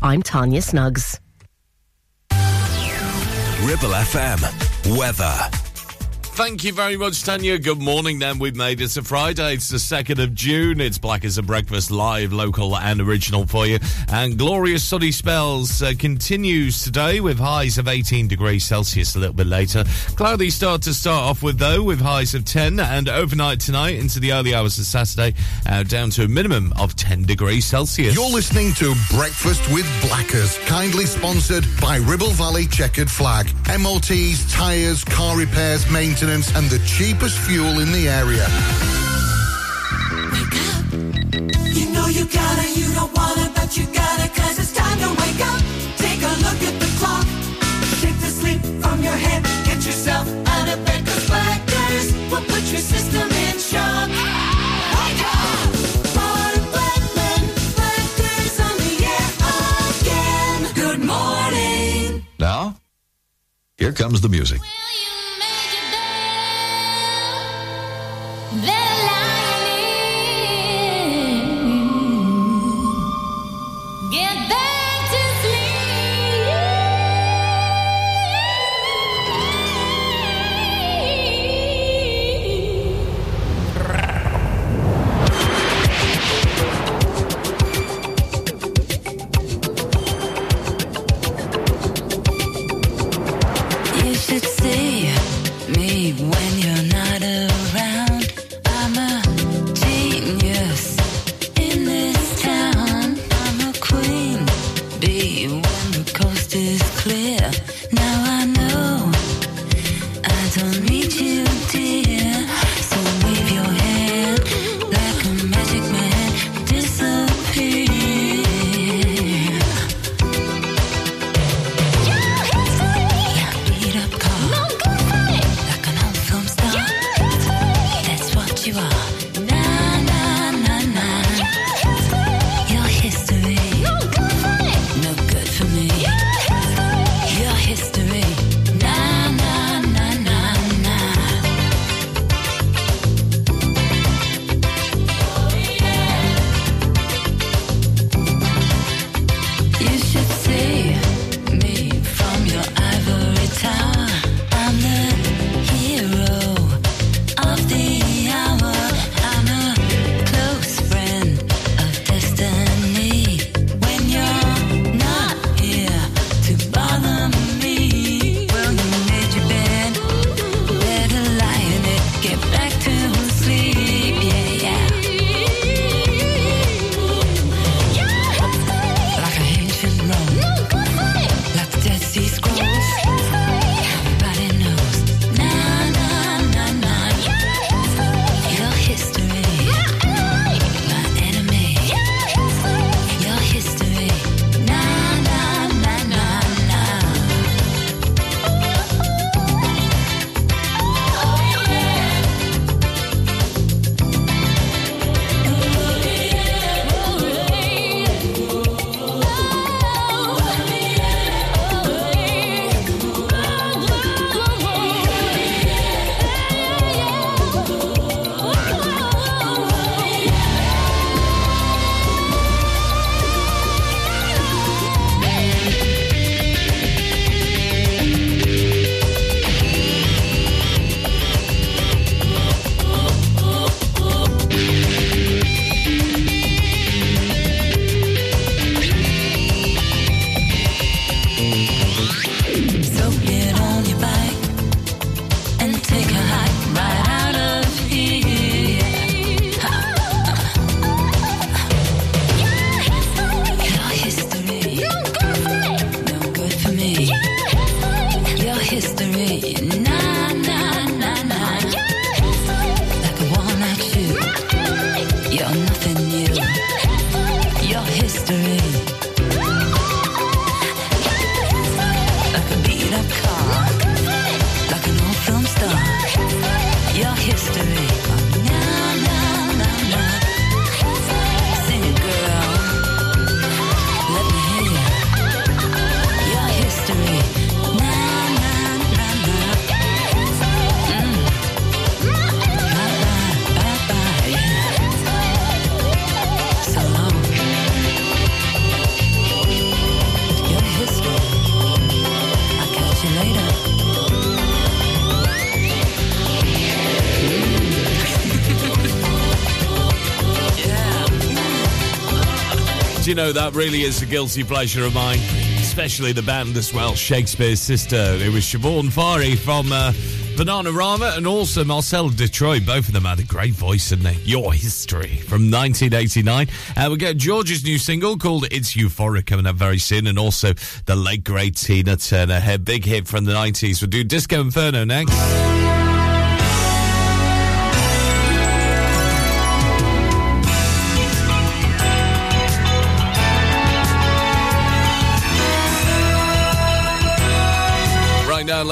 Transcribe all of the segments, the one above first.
I'm Tanya Snuggs. Ribble FM. Weather. Thank you very much, Tanya. Good morning, then. We've made it to Friday. It's the 2nd of June. It's Black as a Breakfast, live, local, and original for you. And glorious sunny spells uh, continues today with highs of 18 degrees Celsius a little bit later. Cloudy start to start off with, though, with highs of 10. And overnight tonight into the early hours of Saturday, uh, down to a minimum of 10 degrees Celsius. You're listening to Breakfast with Blackers, kindly sponsored by Ribble Valley Checkered Flag. MOTs, tyres, car repairs, maintenance, and the cheapest fuel in the area. Wake up. You know you gotta, you don't wanna, but you gotta, cause it's time to wake up. Take a look at the clock. Shake the sleep from your head. Get yourself out of bed, cause Blackers will put your system in shock. Wake up! Ron Blackman, Blackers on the air again. Good morning. Now, here comes the music. You know that really is a guilty pleasure of mine, especially the band as well, Shakespeare's Sister. It was Siobhan Fahey from uh, Bananarama and also Marcella Detroit. Both of them had a great voice in there. You're History from 1989. Uh, we get Georgia's new single called It's Euphoric coming up very soon, and also the late great Tina Turner, her big hit from the 90s. We'll do Disco Inferno next.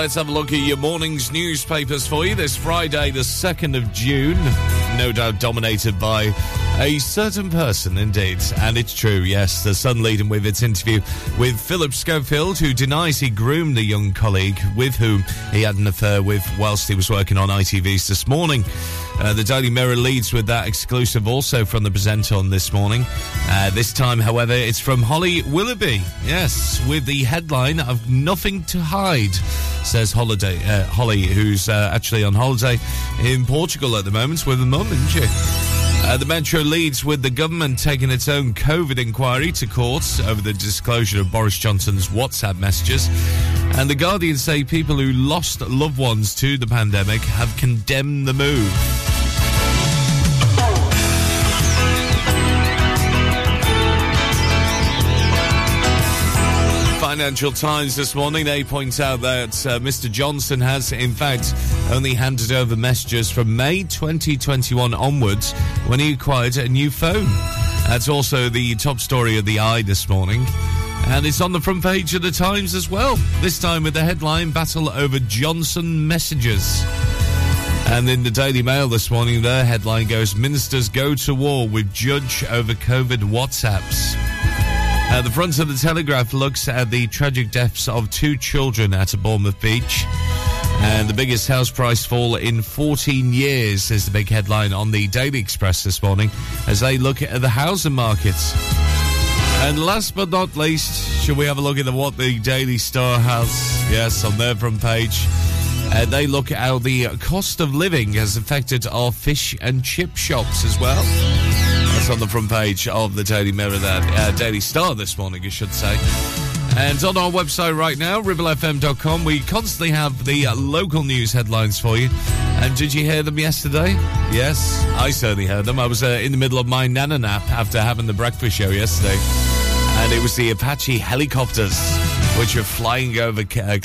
Let's have a look at your morning's newspapers for you. This Friday, the 2nd of June, no doubt dominated by a certain person indeed. And it's true, yes. The Sun leading with its interview with Philip Schofield, who denies he groomed a young colleague with whom he had an affair with whilst he was working on ITV's this morning. Uh, the Daily Mirror leads with that exclusive also from the presenter on this morning. Uh, this time, however, it's from Holly Willoughby. Yes, with the headline of Nothing to Hide, says Holiday, uh, Holly, who's uh, actually on holiday in Portugal at the moment with her mum, isn't she? Uh, the Metro leads with the government taking its own COVID inquiry to court over the disclosure of Boris Johnson's WhatsApp messages. And the Guardian say people who lost loved ones to the pandemic have condemned the move. Financial Times this morning, they point out that uh, Mr. Johnson has, in fact, only handed over messages from May 2021 onwards when he acquired a new phone. That's also the top story of the i this morning. And it's on the front page of the Times as well. This time with the headline Battle over Johnson Messages. And in the Daily Mail this morning, their headline goes Ministers go to war with Judge over COVID WhatsApps. Uh, the front of the Telegraph looks at the tragic deaths of two children at a Bournemouth beach. And the biggest house price fall in 14 years is the big headline on the Daily Express this morning as they look at the housing markets. And last but not least, should we have a look at what the Daily Star has? Yes, on their front page. Uh, they look at how the cost of living has affected our fish and chip shops as well. That's on the front page of the Daily Mirror, that uh, Daily Star this morning, I should say. And on our website right now, ribblefm.com, we constantly have the uh, local news headlines for you. And did you hear them yesterday? Yes, I certainly heard them. I was uh, in the middle of my nana nap after having the breakfast show yesterday. And it was the Apache helicopters which were flying over uh,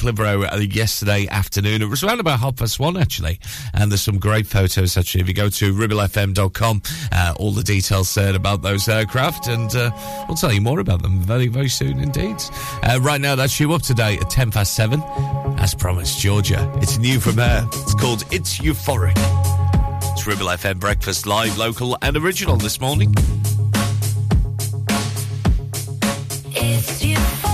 uh, yesterday afternoon. It was around about half past one, actually. And there's some great photos, actually. If you go to ribblefm.com, uh, all the details said about those aircraft, and uh, we'll tell you more about them very, very soon indeed. Uh, right now, that's you up to date at 10 past 7. As promised, Georgia. It's new from her. It's called It's Euphoric. It's Ribble FM Breakfast, live, local, and original this morning. It's euphoric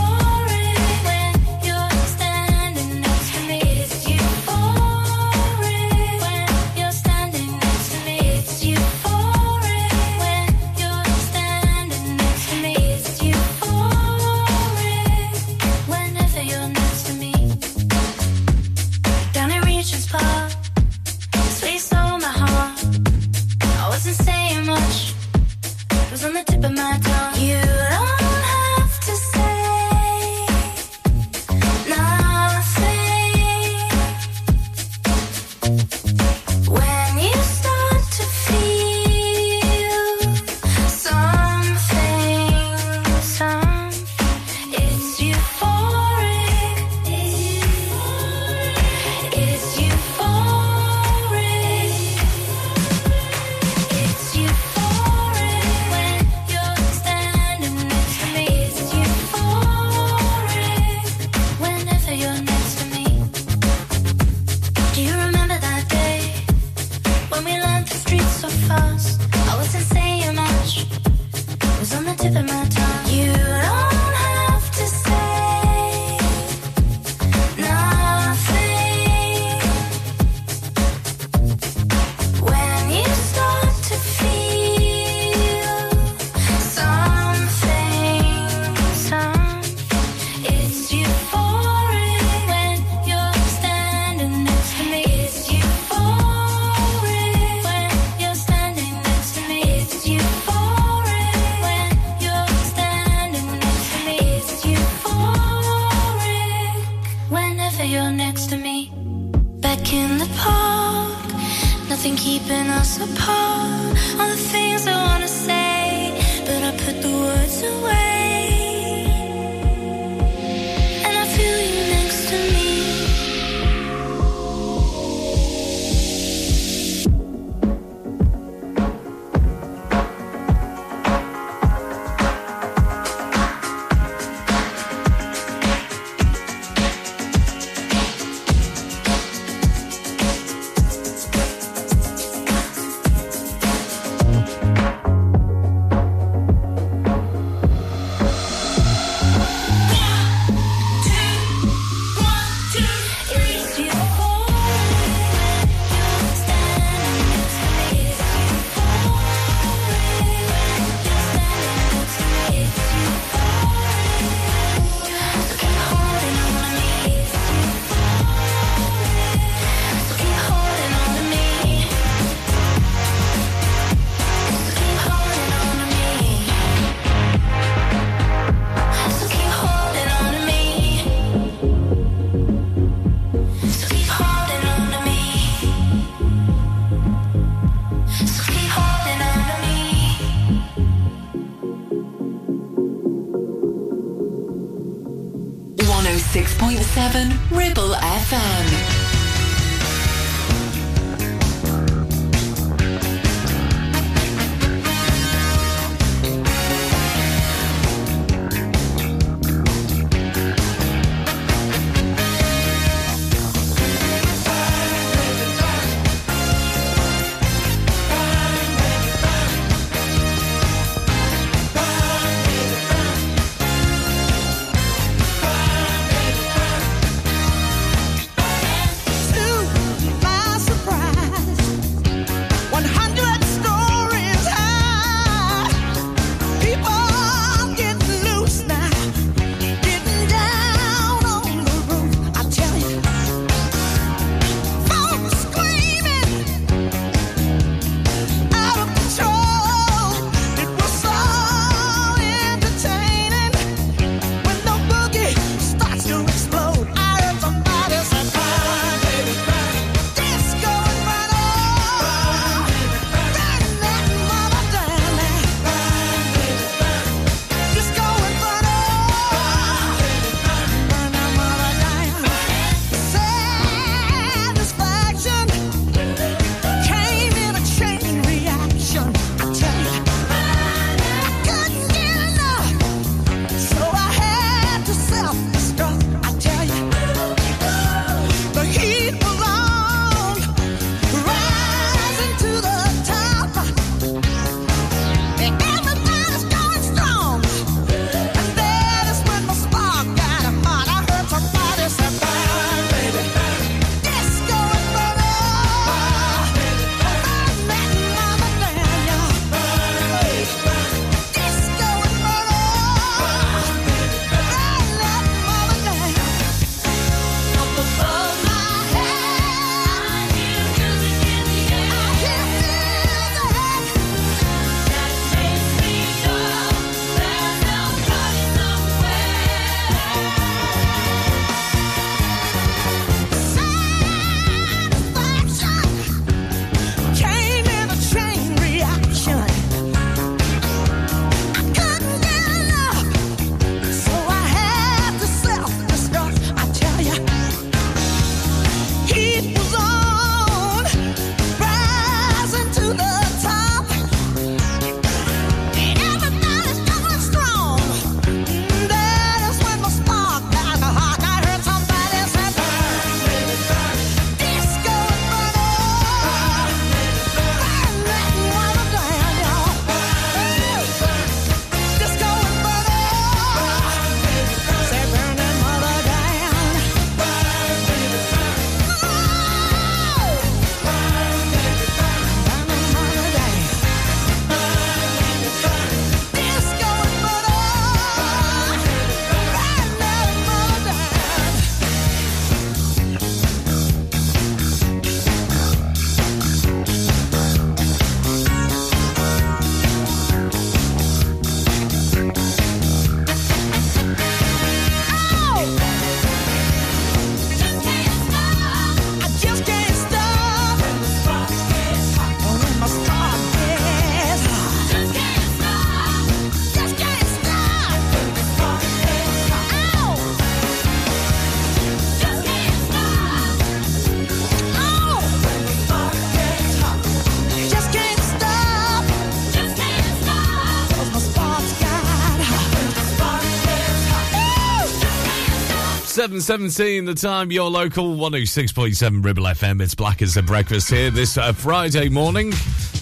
7.17 the time, your local 106.7 Ribble FM. It's Black as a Breakfast here this uh, Friday morning.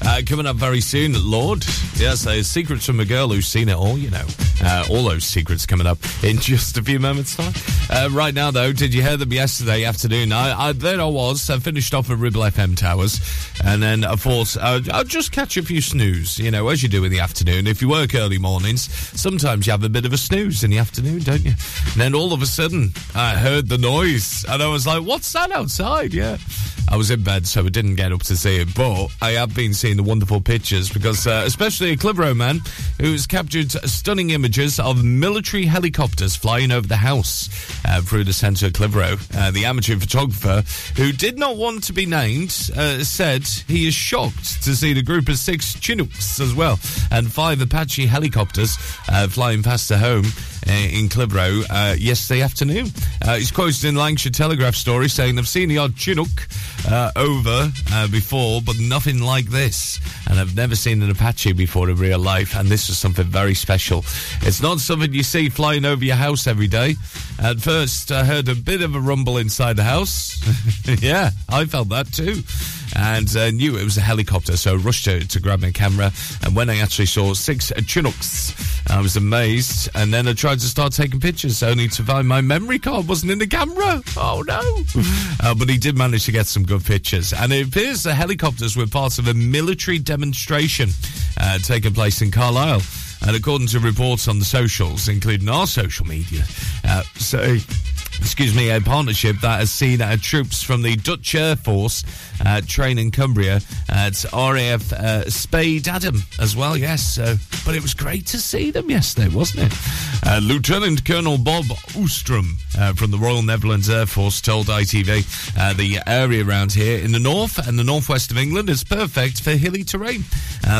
Uh, coming up very soon, Lorde. Yes, there's secrets from a girl who's seen it all, you know. Uh, all those secrets coming up in just a few moments' time. Uh, right now, though, did you hear them yesterday afternoon? I, I There I was. I finished off at Ribble FM Towers. And then, of course, uh, I'll just catch a few snooze, you know, as you do in the afternoon. If you work early mornings, sometimes you have a bit of a snooze in the afternoon, don't you? And then all of a sudden, I heard the noise. And I was like, what's that outside? Yeah. I was in bed, so I didn't get up to see it. But I have been seeing the wonderful pictures because, uh, especially a Clitheroe man who's captured stunning images of military helicopters flying over the house uh, through the centre of Clitheroe. Uh, the amateur photographer, who did not want to be named, uh, said he is shocked to see the group of six Chinooks as well and five Apache helicopters uh, flying past the home uh, in Clitheroe uh, yesterday afternoon. He's quoted in Lancashire Telegraph story saying, I've seen the odd Chinook uh, over uh, before, but nothing like this. And I've never seen an Apache before in real life, and this is something very special. It's not something you see flying over your house every day. At first, I heard a bit of a rumble inside the house. yeah, I felt that too and uh, knew it was a helicopter, so I rushed to, to grab my camera. And when I actually saw six Chinooks, I was amazed. And then I tried to start taking pictures, only to find my memory card wasn't in the camera. Oh no! uh, but he did manage to get some good pictures. And it appears the helicopters were part of a military demonstration uh, taking place in Carlisle. And according to reports on the socials, including our social media, uh, so excuse me, a partnership that has seen uh, troops from the Dutch Air Force uh, train in Cumbria at RAF uh, Spadeadam as well, yes. So, but it was great to see them yesterday, wasn't it? Uh, Lieutenant Colonel Bob Oostrom uh, from the Royal Netherlands Air Force told ITV uh, the area around here in the north and the northwest of England is perfect for hilly terrain.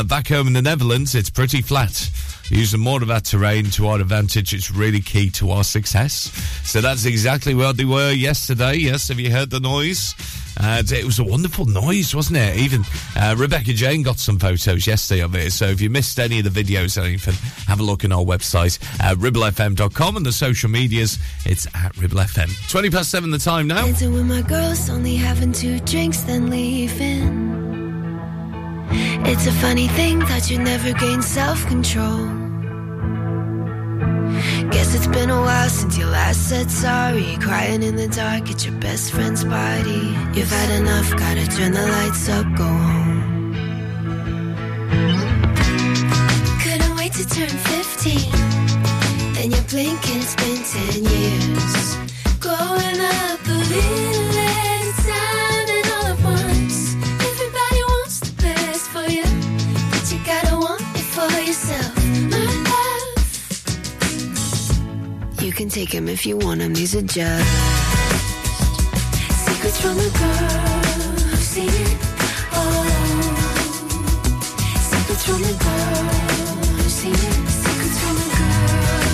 Back home in the Netherlands, it's pretty flat using more of that terrain to our advantage. It's really key to our success. So that's exactly where they were yesterday. Yes, have you heard the noise? And it was a wonderful noise, wasn't it? Even uh, Rebecca Jane got some photos yesterday of it. So if you missed any of the videos or anything, have a look on our website, uh, ribblefm.com, and the social medias. It's at ribblefm. 20 past 7 the time now. Dancing with my girls, only having two drinks, then leaving. It's a funny thing that you never gain self control. Guess it's been a while since you last said sorry. Crying in the dark at your best friend's party. You've had enough, gotta turn the lights up, go home. Couldn't wait to turn 15. Then you blink and it's been 10 years. Growing up a little can take him if you want him. these are just secrets from a girl who's seen it all. Secrets from a girl who's seen it. Secrets from a girl.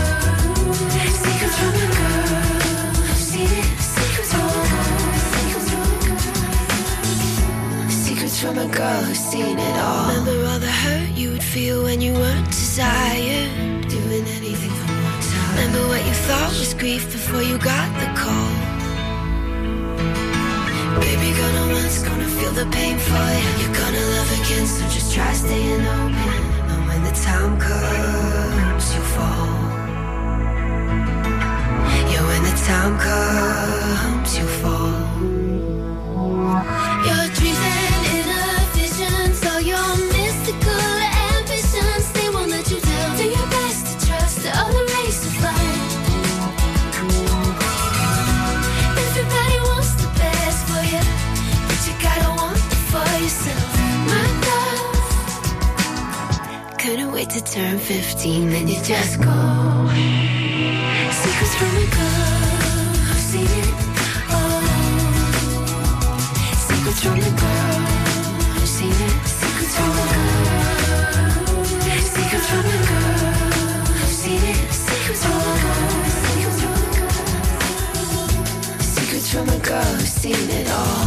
Secrets from a girl who's seen it. Secrets from a girl. Secrets from a girl who's seen it all. Remember all the hurt you would feel when you weren't desired. Remember what you thought was grief before you got the call. Baby, gonna once, gonna feel the pain for you. You're gonna love again, so just try staying open. And when the time comes, you fall. Yeah, when the time comes, you fall. Your dreams wait to turn 15, then you just go. Secrets from a girl seen it all. Secrets from a girl seen it. Secrets from a girl. Secrets from a girl seen it. Secrets from a girl. Secrets from a girl who's seen it all.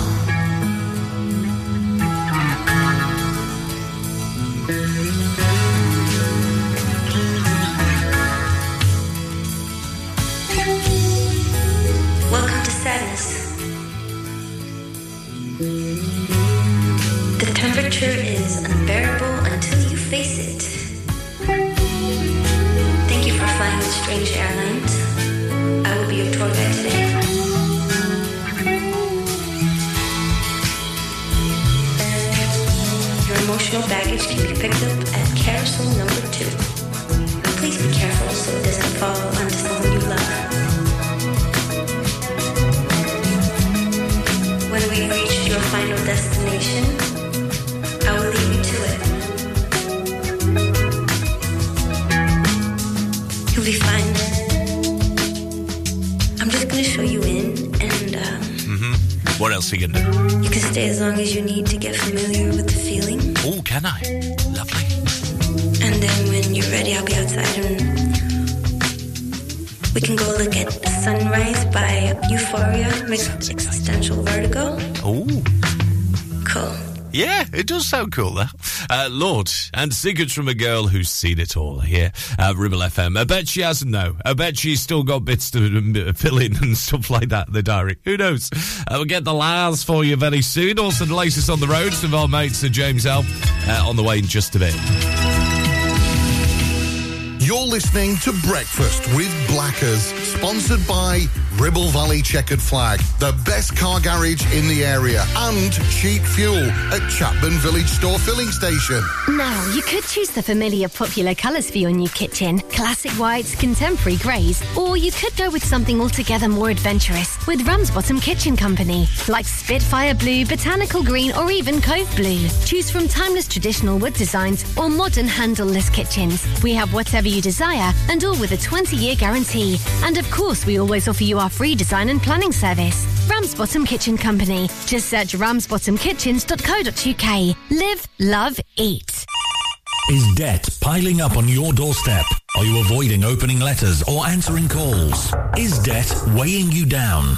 Strange Airlines. I will be your tour guide today. Your emotional baggage can be picked up at carousel number two. Please be careful so it doesn't fall onto someone you You going to do? you can stay as long as you need to get familiar with the feeling. Oh, can I? Lovely. And then when you're ready, I'll be outside and we can go look at Sunrise by Euphoria existential vertigo. Oh. Cool. Yeah, it does sound cool, though. Uh, Lorde, and secrets from a girl who's seen it all here at Ribble FM. I bet she hasn't, though. I bet she's still got bits to fill in and stuff like that in the diary. Who knows? Uh, we'll get the La's for you very soon. Also, the latest on the roads with our mate Sir James Elf uh, on the way in just a bit. You're listening to Breakfast with Blackers, sponsored by Ribble Valley Checkered Flag, the best car garage in the area, and cheap fuel at Chapman Village Store Filling Station. Now, you could choose the familiar popular colours for your new kitchen classic whites, contemporary greys, or you could go with something altogether more adventurous with Ramsbottom Kitchen Company, like Spitfire Blue, Botanical Green, or even Cove Blue. Choose from timeless traditional wood designs or modern handleless kitchens. We have whatever you desire and all with a 20 year guarantee. And of course, we always offer you our free design and planning service. Ramsbottom Kitchen Company. Just search ramsbottomkitchens.co.uk. Live, love, eat. Is debt piling up on your doorstep? Are you avoiding opening letters or answering calls? Is debt weighing you down?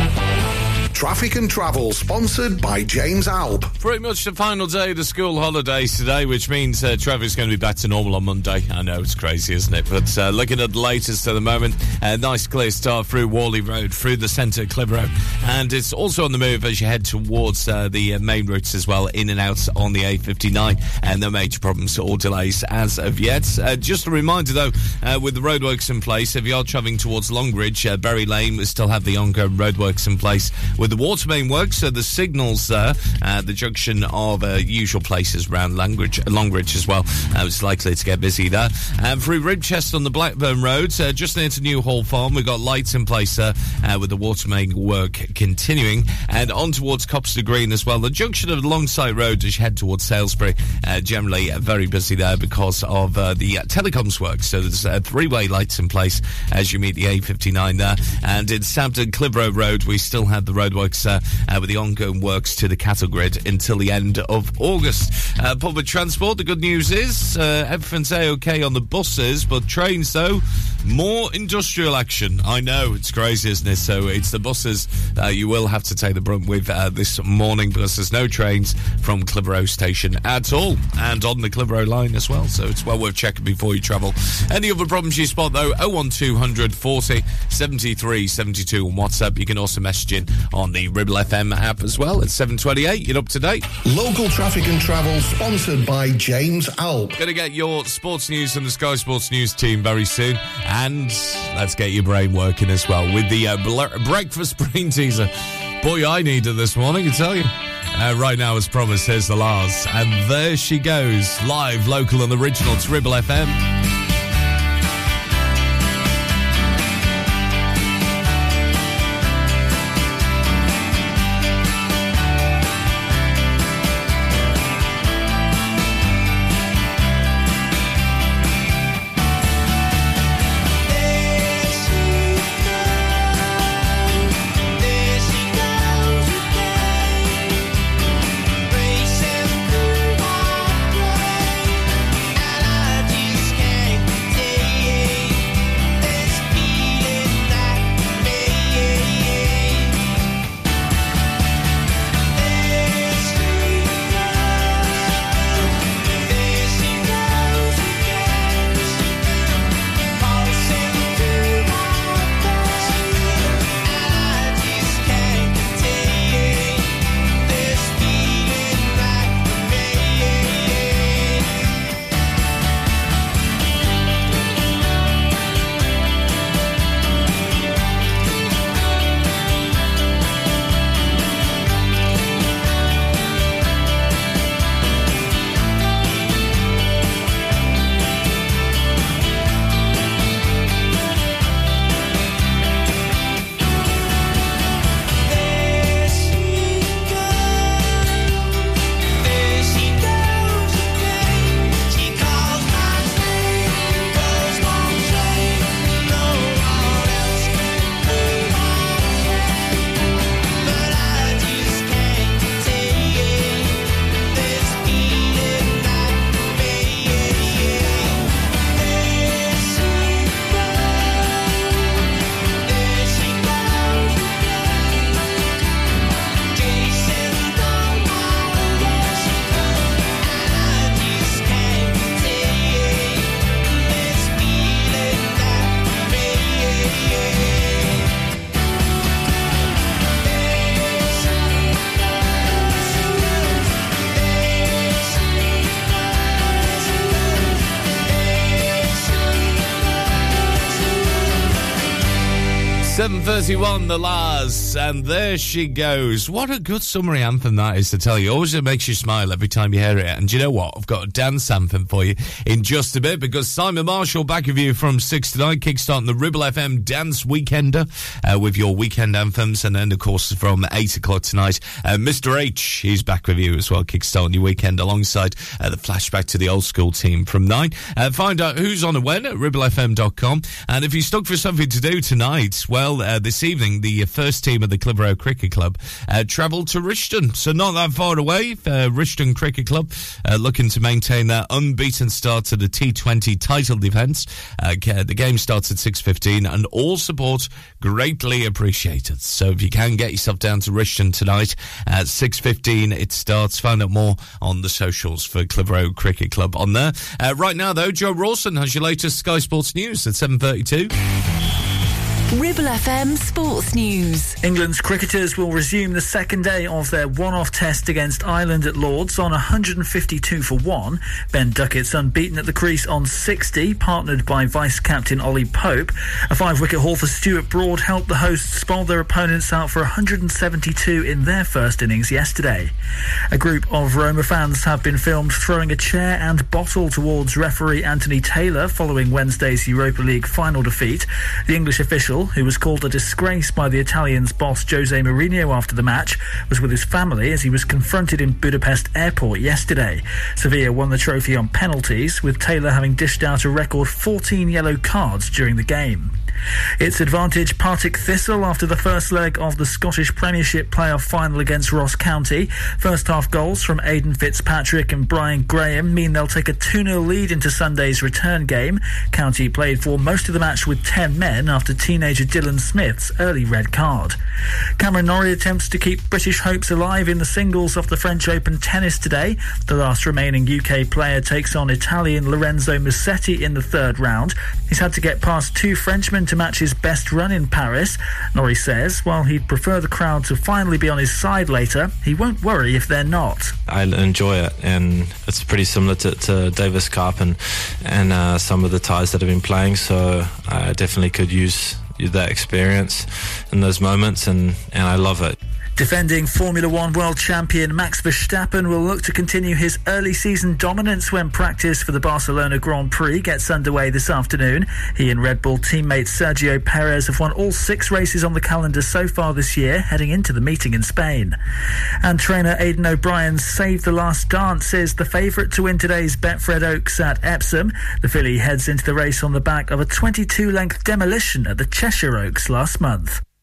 Traffic and travel, sponsored by James Alb. Pretty much the final day of the school holidays today, which means uh, traffic's going to be back to normal on Monday. I know it's crazy, isn't it? But uh, looking at the latest at the moment, a nice clear start through Whalley Road, through the centre of Clitheroe. And it's also on the move as you head towards uh, the uh, main routes as well, in and out on the A59. And no major problems or delays as of yet. Uh, just a reminder, though, uh, with the roadworks in place, if you are travelling towards Longridge, uh, Berry Lane, we still have the ongoing roadworks in place with the water main works, so the signals there, uh, the junction of uh, usual places around Longridge as well, uh, it's likely to get busy there. And through Ribchester on the Blackburn Road, uh, just near to New Hall Farm, we've got lights in place there uh, with the water main work continuing. And on towards Copster Green as well. The junction of the Longsight Road as you head towards Salesbury, uh, generally uh, very busy there because of the telecoms work. So there's uh, three-way lights in place as you meet the A59 there. And in Sampton Clitheroe Road, we still have the roadworks uh, uh, with the ongoing works to the cattle grid until the end of August. Uh, public transport, the good news is uh, everything's A-OK on the buses, but trains, though, more industrial action. I know, it's crazy, isn't it? So it's the buses you will have to take the brunt with uh, this morning because there's no trains from Clitheroe Station at all and on the Clitheroe line as well. So it's well worth checking before you travel. Any other problems you spot, though, 01200 40 73 72 on WhatsApp. You can also message in on the Ribble FM app as well. at 728. You're up to date. Local traffic and travel sponsored by James Alp. Going to get your sports news from the Sky Sports News team very soon. And let's get your brain working as well with the uh, breakfast brain teaser. Boy, I need it this morning, I tell you. Uh, right now, as promised, here's the La's. And there she goes, live, local, and original to Ribble FM. Seven thirty-one, the And there she goes. What a good summary anthem that is to tell you. Always it makes you smile every time you hear it. And you know what? I've got a dance anthem for you in just a bit because Simon Marshall back with you from six to nine, kickstarting the Ribble FM Dance Weekender uh, with your weekend anthems, and then of course from eight o'clock tonight, uh, Mr H, he's back with you as well, kickstarting your weekend alongside uh, the flashback to the old school team from nine. Uh, find out who's on and when at ribblefm.com, and if you're stuck for something to do tonight, well. Uh, this evening, the first team of the Clitheroe Cricket Club uh, travelled to Rishton, so not that far away. Uh, Rishton Cricket Club uh, looking to maintain their unbeaten start to the T20 title defence. Uh, the game starts at 6.15 and all support greatly appreciated. So if you can get yourself down to Rishton tonight at 6.15, it starts. Find out more on the socials for Clitheroe Cricket Club on there. Uh, right now, though, Joe Rawson has your latest Sky Sports News at 7.32. Ribble FM Sports News. England's cricketers will resume the second day of their one-off test against Ireland at Lord's on 152 for 1. Ben Duckett's unbeaten at the crease on 60, partnered by vice-captain Ollie Pope. A five-wicket haul for Stuart Broad helped the hosts bowl their opponents out for 172 in their first innings yesterday. A group of Roma fans have been filmed throwing a chair and bottle towards referee Anthony Taylor following Wednesday's Europa League final defeat. The English official, who was called a disgrace by the Italians boss Jose Mourinho after the match was with his family as he was confronted in Budapest airport yesterday. Sevilla won the trophy on penalties, with Taylor having dished out a record 14 yellow cards during the game. Its advantage Partick Thistle after the first leg of the Scottish Premiership playoff final against Ross County. First half goals from Aidan Fitzpatrick and Brian Graham mean they'll take a 2 0 lead into Sunday's return game. County played for most of the match with 10 men after teenager Dylan Smith's early red card. Cameron Norrie attempts to keep British hopes alive in the singles of the French Open tennis today. The last remaining UK player takes on Italian Lorenzo Musetti in the third round. He's had to get past two Frenchmen to match his best run in Paris. Norrie says while he'd prefer the crowd to finally be on his side later, he won't worry if they're not. I enjoy it, and it's pretty similar to, to Davis Cup and and uh, some of the ties that I've been playing. So I definitely could use that experience in those moments, and and I love it. Defending Formula One world champion Max Verstappen will look to continue his early season dominance when practice for the Barcelona Grand Prix gets underway this afternoon. He and Red Bull teammate Sergio Perez have won all six races on the calendar so far this year, heading into the meeting in Spain. And trainer Aidan O'Brien's Save the Last Dance is the favourite to win today's Betfred Oaks at Epsom. The filly heads into the race on the back of a 22 length demolition at the Cheshire Oaks last month.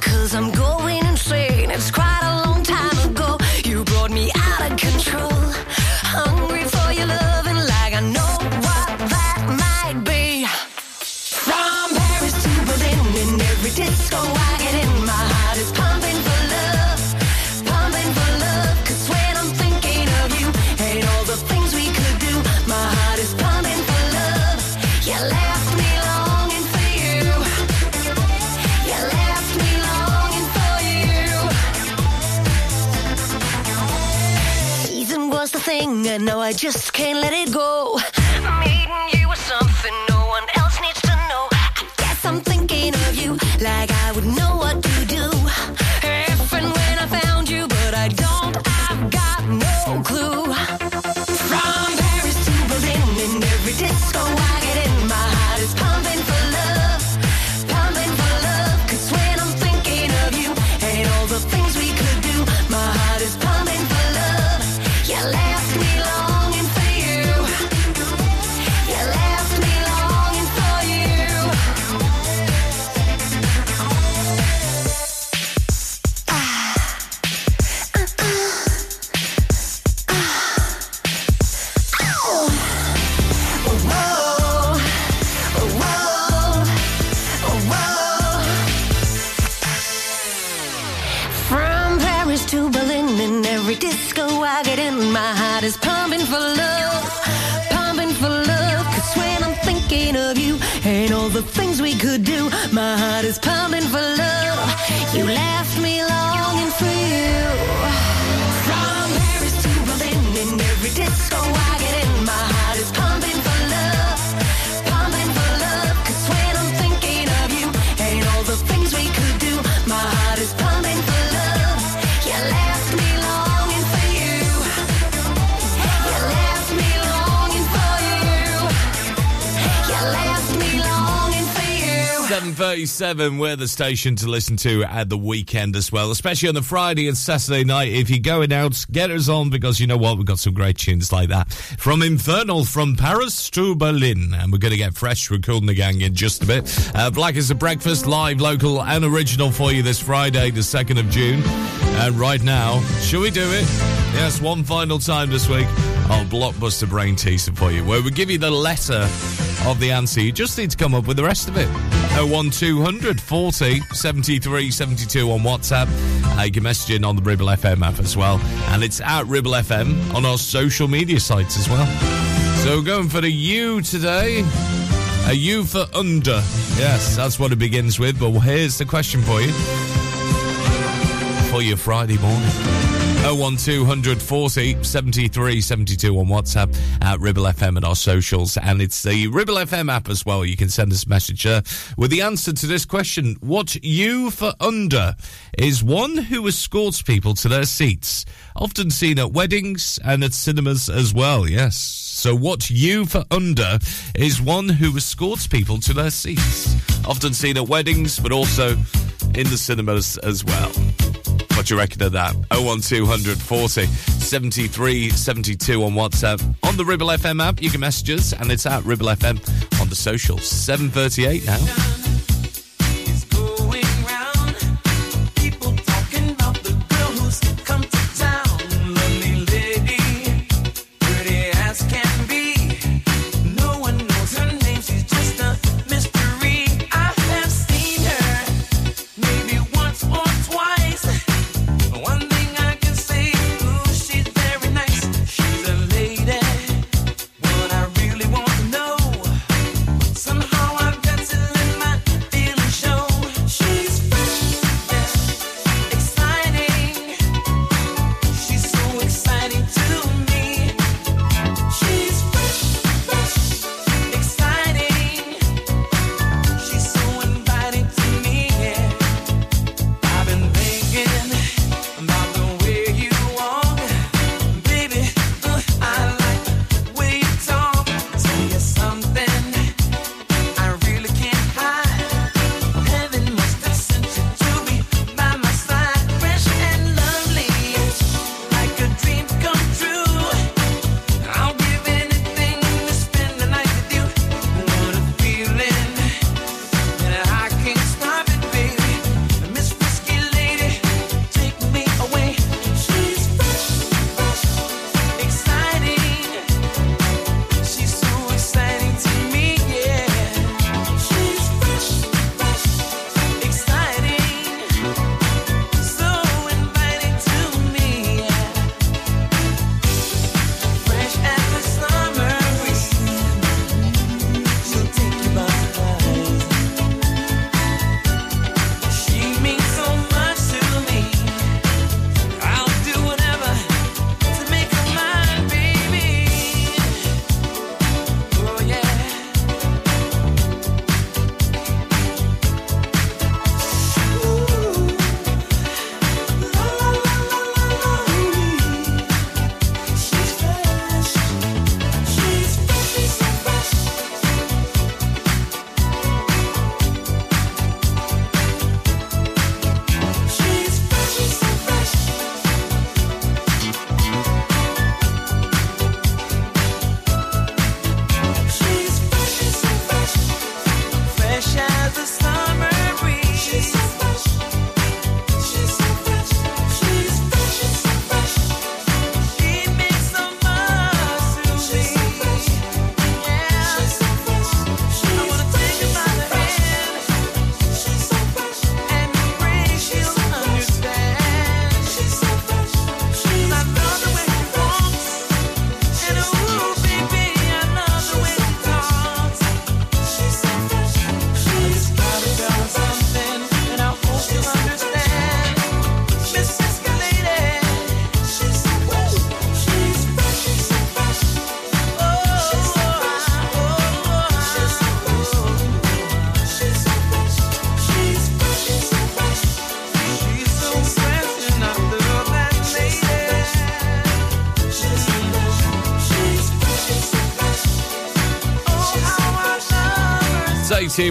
Cause I'm and now I just can't let it go. 7.37, we're the station to listen to at the weekend as well, especially on the Friday and Saturday night. If you're going out, get us on because you know what? We've got some great tunes like that. From Infernal, from Paris to Berlin. And we're going to get fresh with Kool and the Gang in just a bit. Uh, Black is the breakfast, live, local, and original for you this Friday, the 2nd of June. And right now, shall we do it? Yes, one final time this week. Our blockbuster brain teaser for you, where we give you the letter of the answer. You just need to come up with the rest of it. 01200 40 73 72 on WhatsApp. Uh, you can message in on the Ribble FM app as well. And it's at Ribble FM on our social media sites as well. So going for the U today. A U for under. Yes, that's what it begins with. But here's the question for you. For your Friday morning. 01200 40 73 72 on WhatsApp at Ribble FM and our socials. And it's the Ribble FM app as well. You can send us a message uh, with the answer to this question. What you for under is one who escorts people to their seats, often seen at weddings and at cinemas as well. Yes. So what you for under is one who escorts people to their seats, often seen at weddings, but also in the cinemas as well. What you reckon of that? 01200 40 73 72 on WhatsApp. On the Ribble FM app, you can message us, and it's at Ribble FM on the socials. 7.38 now.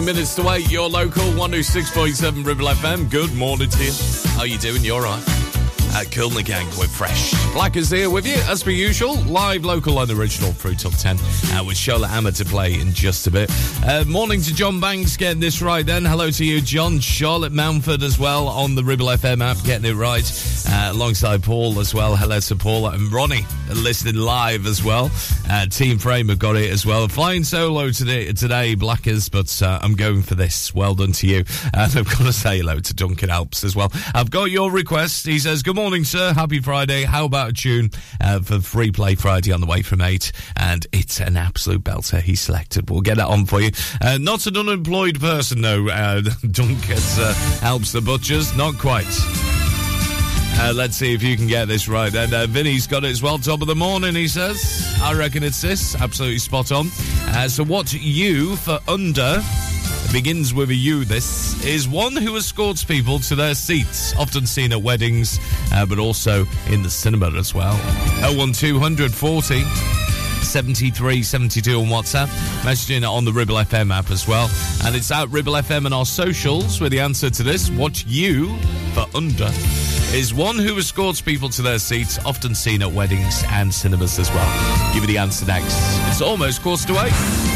Minutes to wait. Your local 106.7 Ribble FM. Good morning to you. How are you doing? You all right? At Kilner Gang, we're fresh. Black is here with you, as per usual. Live, local, and original through till 10. Uh, with Charlotte Hammer to play in just a bit. Uh, morning to John Banks getting this right then. Hello to you, John. Charlotte Mountford as well on the Ribble FM app getting it right. Uh, alongside Paul as well. Hello to Paul and Ronnie listening live as well. Uh, Team Frame have got it as well. Flying solo today, today Blackers, but uh, I'm going for this. Well done to you. And I've got to say hello to Duncan Alps as well. I've got your request. He says, Good morning, sir. Happy Friday. How about a tune uh, for Free Play Friday on the way from 8? And it's an absolute belter he selected. We'll get that on for you. Uh, not an unemployed person, though, uh, Duncan Alps the Butchers. Not quite. Uh, let's see if you can get this right. And uh, Vinny's got it as well. Top of the morning, he says. I reckon it's this. Absolutely spot on. Uh, so, what you for under begins with a U. This is one who escorts people to their seats, often seen at weddings, uh, but also in the cinema as well. 01200 40 73 72 on WhatsApp, messaging on the Ribble FM app as well. And it's at Ribble FM and our socials with the answer to this. What you for under is one who escorts people to their seats, often seen at weddings and cinemas as well. Give you the answer next. It's almost quarter to eight.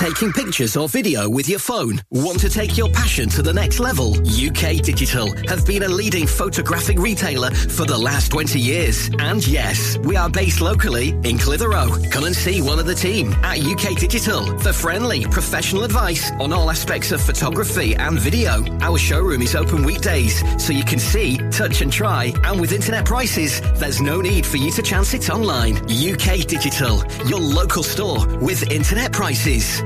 Taking pictures or video with your phone? Want to take your passion to the next level? UK Digital have been a leading photographic retailer for the last 20 years. And yes, we are based locally in Clitheroe. Come and see one of the team at UK Digital for friendly, professional advice on all aspects of photography and video. Our showroom is open weekdays, so you can see, touch and try. And with internet prices, there's no need for you to chance it online. UK Digital, your local store with internet prices.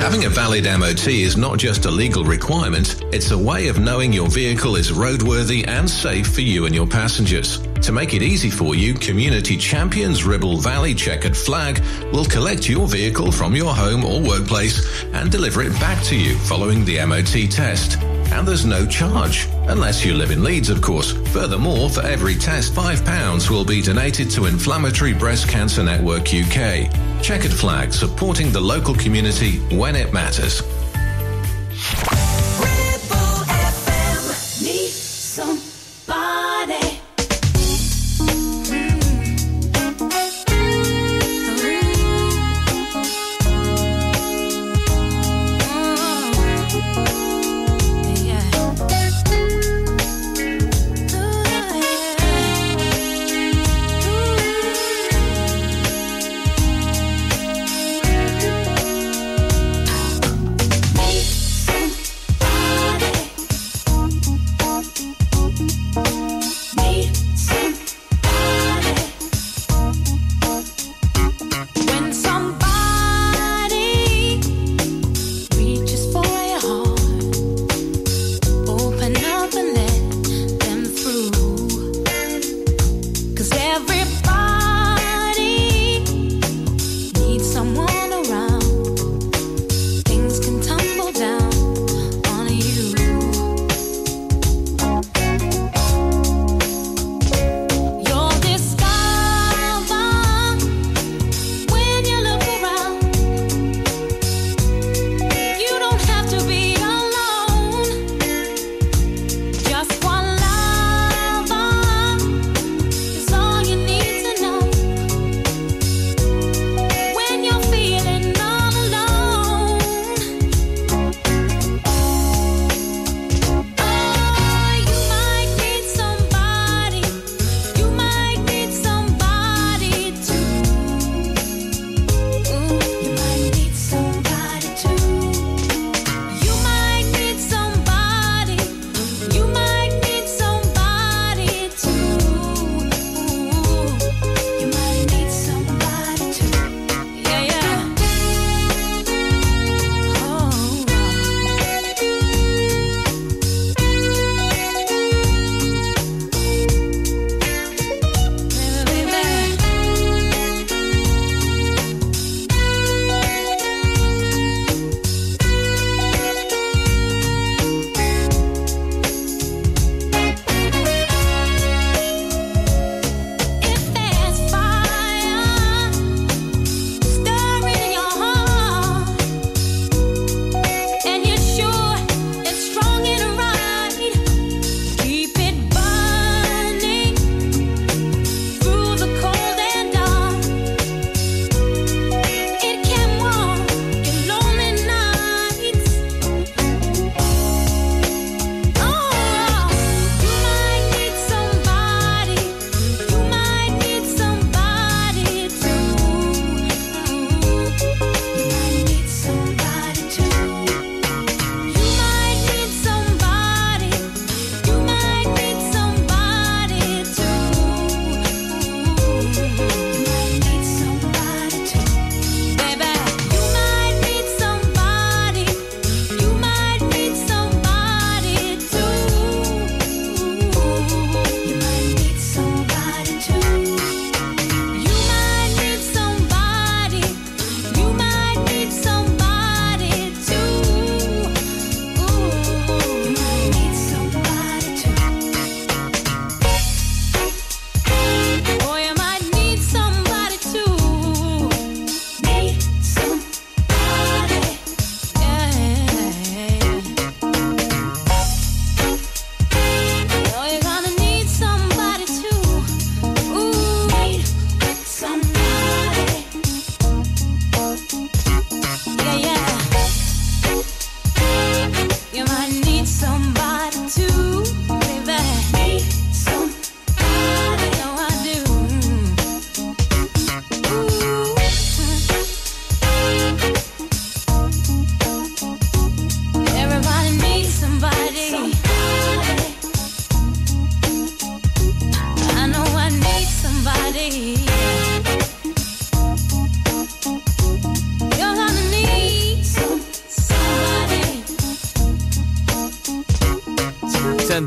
Having a valid MOT is not just a legal requirement, it's a way of knowing your vehicle is roadworthy and safe for you and your passengers. To make it easy for you, Community Champions Ribble Valley Checkered Flag will collect your vehicle from your home or workplace and deliver it back to you following the MOT test. And there's no charge, unless you live in Leeds, of course. Furthermore, for every test, £5 will be donated to Inflammatory Breast Cancer Network UK. Checkered Flag, supporting the local community when it matters.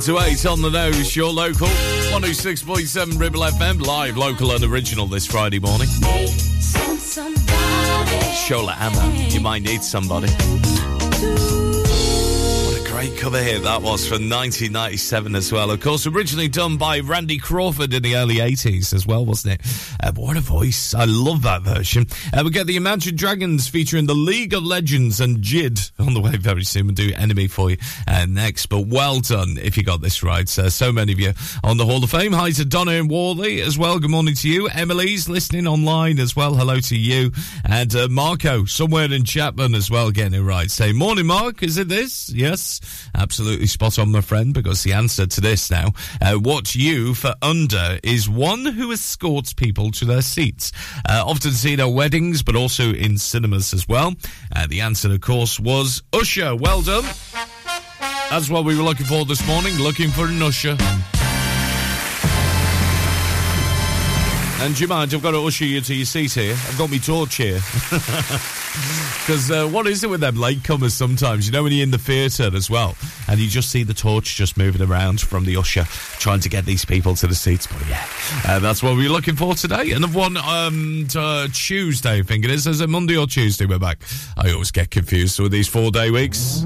To 8 on the nose, your local 106.7 Ribble FM, live, local, and original this Friday morning. Shola Ama, you might need somebody. What a great cover hit that was from 1997 as well. Of course, originally done by Randy Crawford in the early 80s as well, wasn't it? Uh, what a voice. I love that version. Uh, we get the Imagine Dragons featuring the League of Legends and JID on the way very soon. We'll do Enemy for you uh, next. But well done if you got this right. Uh, so many of you on the Hall of Fame. Hi to Donna and Whalley as well. Good morning to you. Emily's listening online as well. Hello to you. And uh, Marco, somewhere in Chapman as well, getting it right. Say, morning, Mark. Is it this? Yes. Absolutely spot on, my friend, because the answer to this now, uh, what you for under is one who escorts people to their seats. Uh, often seen at weddings, but also in cinemas as well. Uh, the answer, of course, was Usher. Well done. That's what we were looking for this morning, looking for an Usher. And do you mind, I've got to usher you to your seat here. I've got my torch here. Because uh, what is it with them latecomers sometimes? You know, when you're in the theatre as well, and you just see the torch just moving around from the usher, trying to get these people to the seats. But yeah, uh, that's what we're looking for today. Another one um, to, uh, Tuesday, I think it is. Is it Monday or Tuesday we're back? I always get confused with these four day weeks.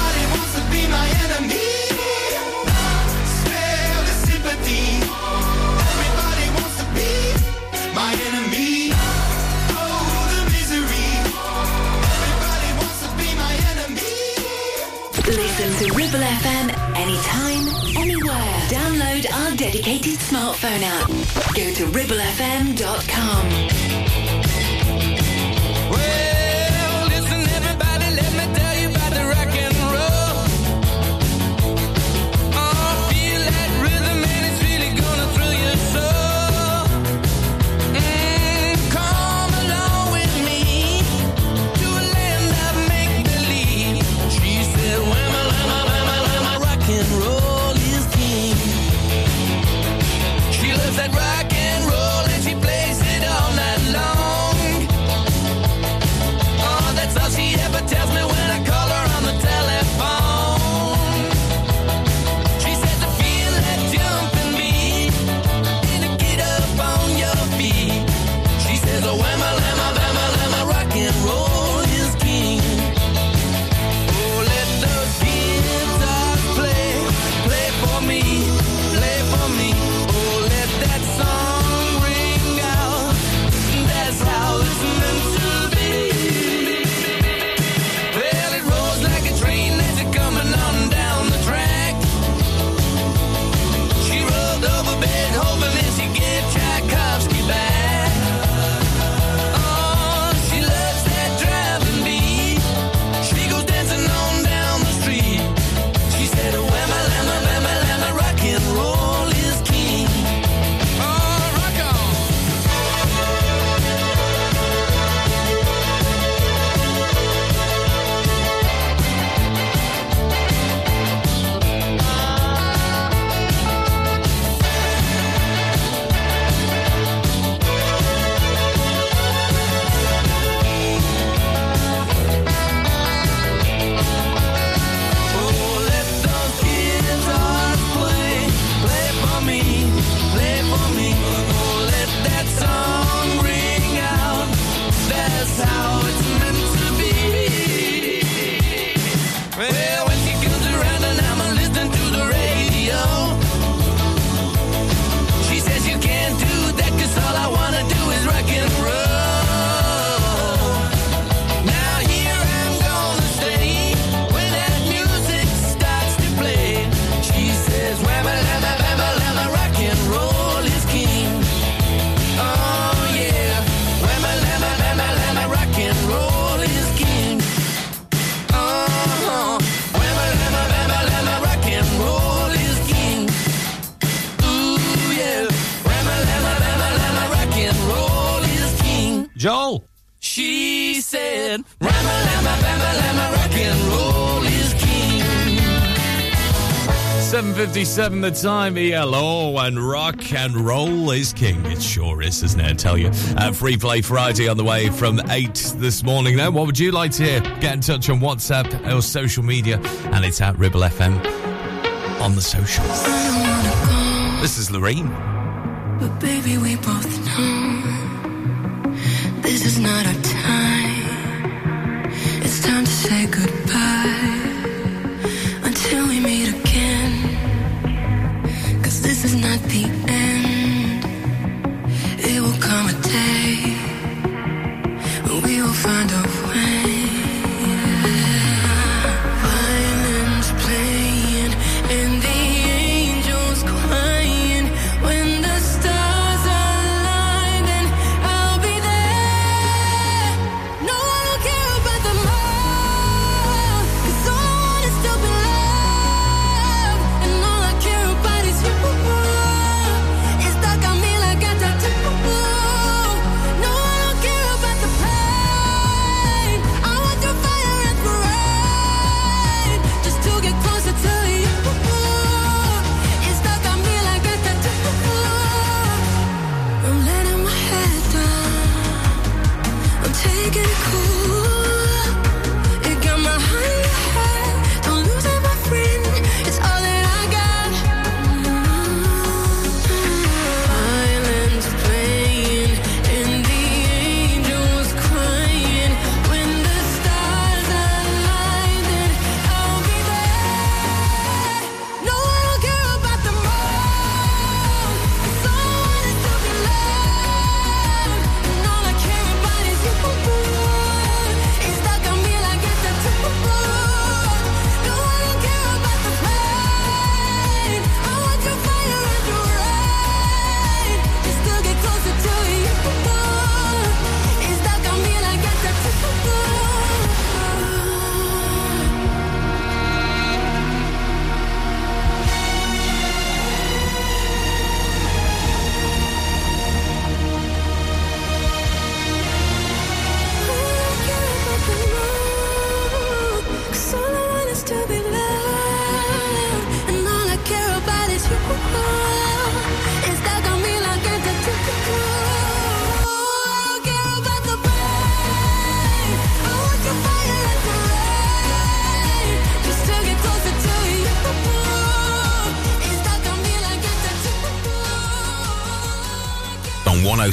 dedicated smartphone app. Go to ribblefm.com. Well, 7.57 the time, ELO, and rock and roll is king. It sure is, isn't it? I tell you. Uh, Free Play Friday on the way from 8 this morning. Then, what would you like to hear? Get in touch on WhatsApp or social media, and it's at Ribble FM on the socials. This is Lorraine. But baby, we both know this is not our time. It's time to say goodbye find a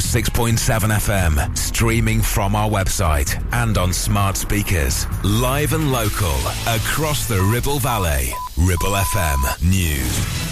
106.7 FM, streaming from our website and on smart speakers, live and local across the Ribble Valley. Ribble FM News.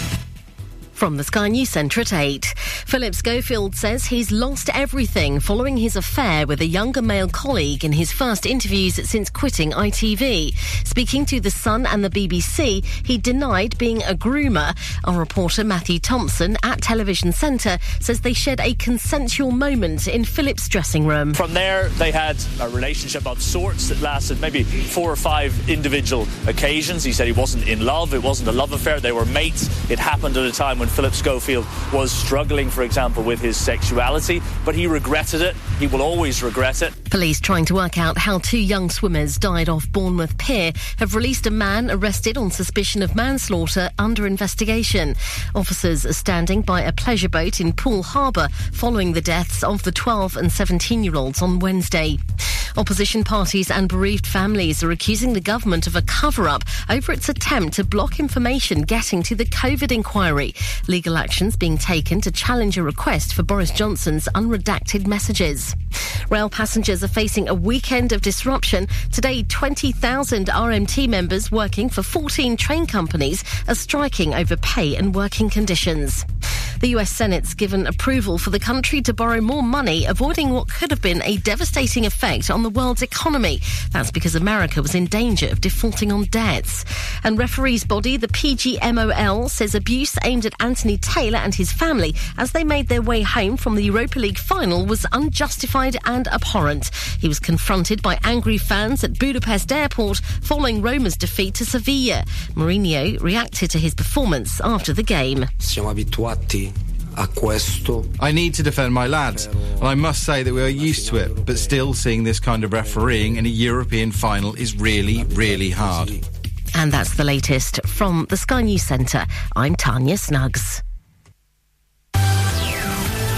From the Sky News Centre at 8. Philip Schofield says he's lost everything following his affair with a younger male colleague in his first interviews since quitting ITV. Speaking to The Sun and the BBC, he denied being a groomer. Our reporter Matthew Thompson at Television Centre says they shared a consensual moment in Philip's dressing room. From there, they had a relationship of sorts that lasted maybe four or five individual occasions. He said he wasn't in love, it wasn't a love affair, they were mates. It happened at a time when Philip Schofield was struggling, for example, with his sexuality, but he regretted it. He will always regret it. Police trying to work out how two young swimmers died off Bournemouth Pier have released a man arrested on suspicion of manslaughter under investigation. Officers are standing by a pleasure boat in Poole Harbour following the deaths of the 12 and 17 year olds on Wednesday. Opposition parties and bereaved families are accusing the government of a cover up over its attempt to block information getting to the COVID inquiry. Legal actions being taken to challenge a request for Boris Johnson's unredacted messages. Rail passengers are facing a weekend of disruption. Today, 20,000 RMT members working for 14 train companies are striking over pay and working conditions. The US Senate's given approval for the country to borrow more money, avoiding what could have been a devastating effect on the world's economy. That's because America was in danger of defaulting on debts. And referees body, the PGMOL, says abuse aimed at Anthony Taylor and his family as they made their way home from the Europa League final was unjustified and abhorrent. He was confronted by angry fans at Budapest airport following Roma's defeat to Sevilla. Mourinho reacted to his performance after the game. Siamo abituati. I need to defend my lads, and I must say that we are used to it, but still seeing this kind of refereeing in a European final is really, really hard. And that's the latest from the Sky News Centre. I'm Tanya Snuggs.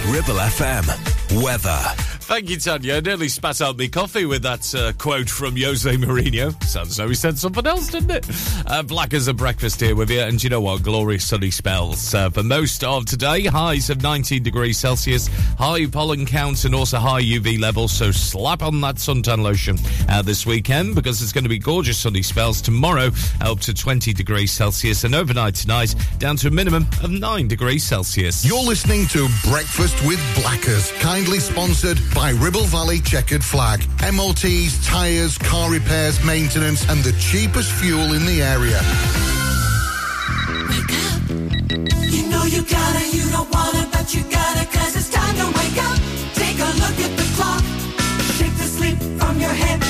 Ribble FM. Weather. Thank you, Tanya. I nearly spat out my coffee with that uh, quote from Jose Mourinho. Sounds though he said something else, didn't it? Uh, black as a breakfast here with you, and you know what? Glorious sunny spells uh, for most of today. Highs of 19 degrees Celsius, high pollen counts, and also high UV levels. So slap on that suntan lotion uh, this weekend because it's going to be gorgeous sunny spells tomorrow, up to 20 degrees Celsius, and overnight tonight down to a minimum of 9 degrees Celsius. You're listening to Breakfast with Blackers, kindly sponsored by Ribble Valley Checkered Flag. MOTs, tyres, car repairs, maintenance, and the cheapest fuel in the area. You know you gotta, you don't wanna, but you gotta, cause it's time to wake up. Take a look at the clock. Shake the sleep from your head.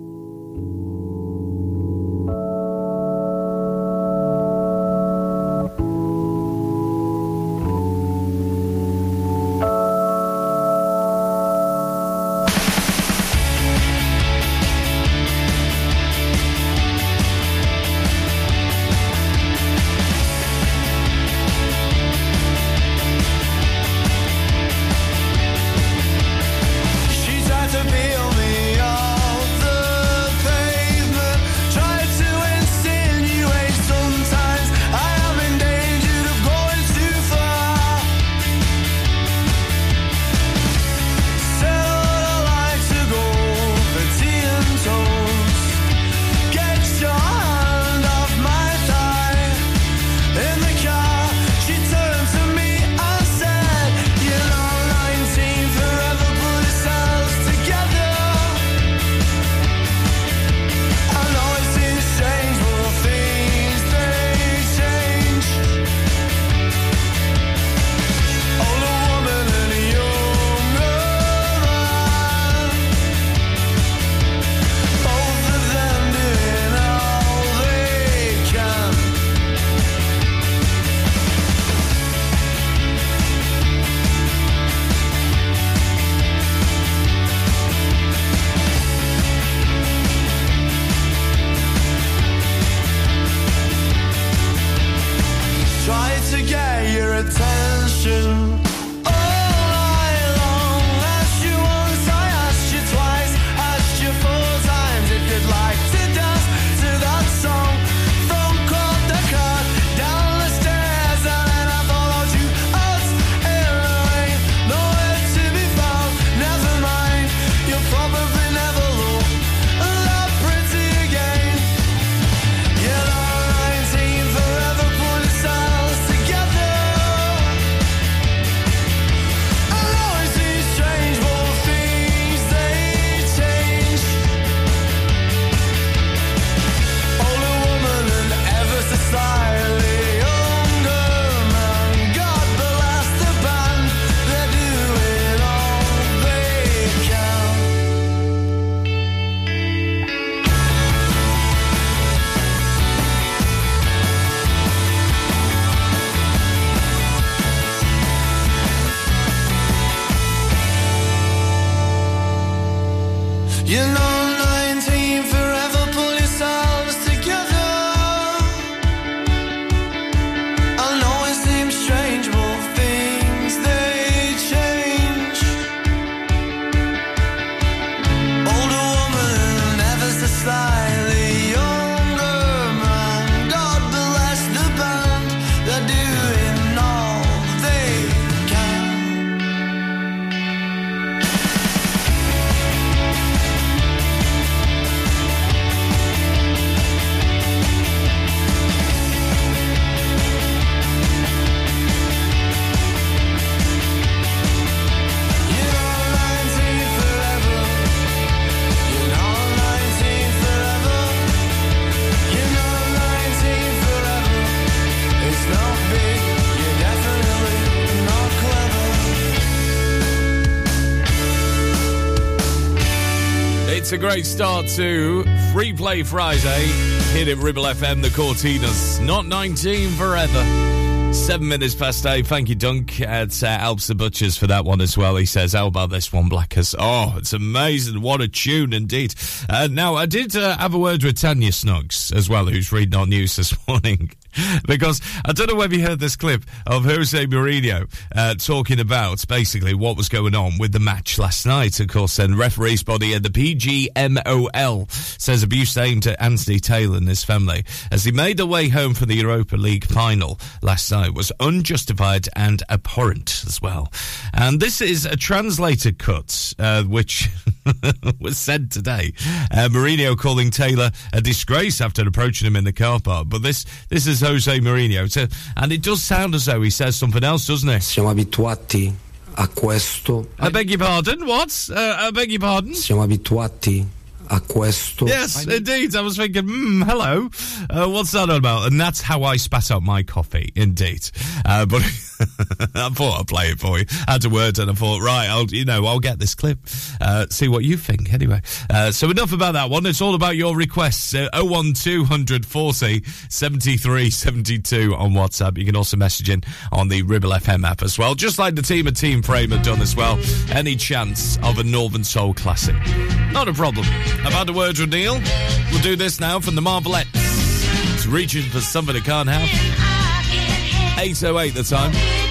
Great start to Free Play Friday here at Ribble FM, the Courteeners. Not 19 forever. Seven minutes past eight. Thank you, Dunk, at uh, Alps the Butchers for that one as well. He says, How about this one, Blackers? Oh, it's amazing. What a tune indeed. Uh, now, I did uh, have a word with Tanya Snugs as well, who's reading our news this morning. because I don't know whether you heard this clip of Jose Mourinho uh, talking about basically what was going on with the match last night. Of course, then referees body and the PGMOL says abuse aimed at Anthony Taylor and his family as he made their way home from the Europa League final last night was unjustified and abhorrent as well. And this is a translated cut, uh, which was said today. Uh, Mourinho calling Taylor a disgrace after approaching him in the car park. But this this is Jose Mourinho, so, and it does sound as though he says something else, doesn't it? Siamo abituati a questo. I beg your pardon. What? Uh, I beg your pardon. Siamo abituati a questo. Yes, indeed. I was thinking, hmm, hello. Uh, what's that all about? And that's how I spat out my coffee, indeed. Uh, but I thought I'd play it for you. I had to word and I thought, right, I'll, you know, I'll get this clip. Uh, see what you think anyway. Uh, so enough about that one. It's all about your requests. Uh, 01240 73 72 on WhatsApp. You can also message in on the Ribble FM app as well. Just like the team at Team Frame have done as well. Any chance of a Northern Soul classic? Not a problem. I've had a word with Neil. We'll do this now from the Marvelettes. It's reaching for something it can't have. 808 the time.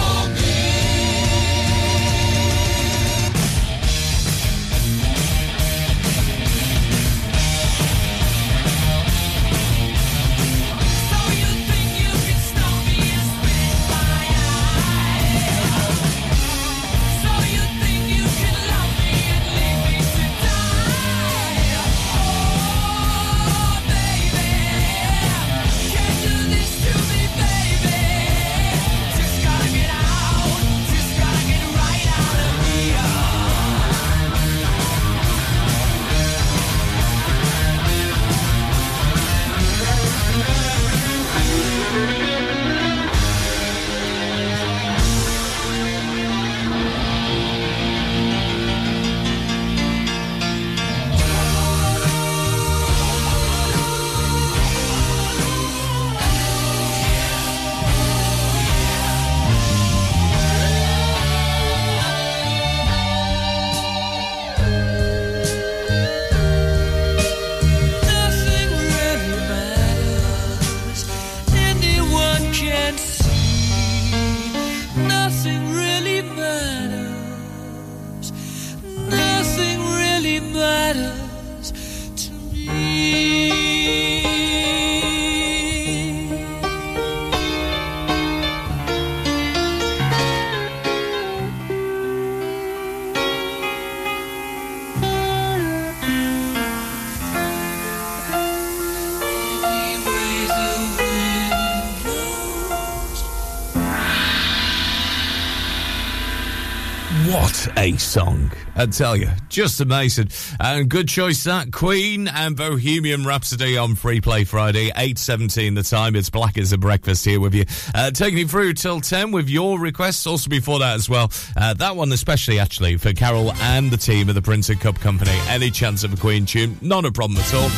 a song. I tell you, just amazing. And good choice that. Queen and Bohemian Rhapsody on Free Play Friday, 8.17 the time. It's Black as a Breakfast here with you. Uh, taking you through till 10 with your requests. Also before that as well. Uh, that one especially actually for Carol and the team of the Prince of Cup Company. Any chance of a Queen tune? Not a problem at all.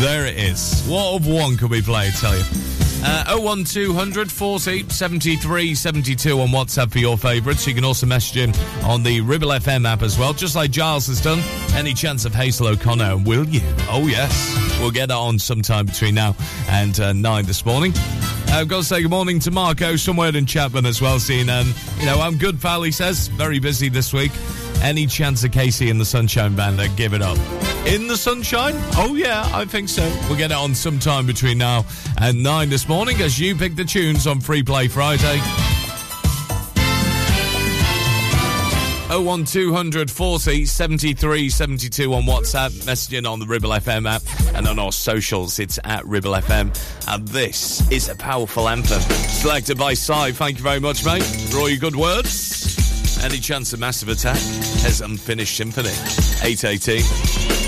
There it is. What of one can we play, I tell you? Uh, 01200 40 73 72 on WhatsApp for your favourites. You can also message in on the Ribble FM app as well, just like Giles has done. Any chance of Hazel O'Connor, will you? Oh, yes. We'll get that on sometime between now and uh, 9 this morning. Uh, I've got to say good morning to Marco, somewhere in Chatburn as well, seeing, um, you know, I'm good, pal, he says. Very busy this week. Any chance of KC and the Sunshine Band? Uh, give it up. In the sunshine? Oh, yeah, I think so. We'll get it on sometime between now and 9 this morning as you pick the tunes on Free Play Friday. 01200 40 73 72 on WhatsApp, messaging on the Ribble FM app, and on our socials, it's at Ribble FM. And this is a powerful anthem. Selected by Cy. Thank you very much, mate, for all your good words. Any chance of massive attack? Has unfinished symphony. 818.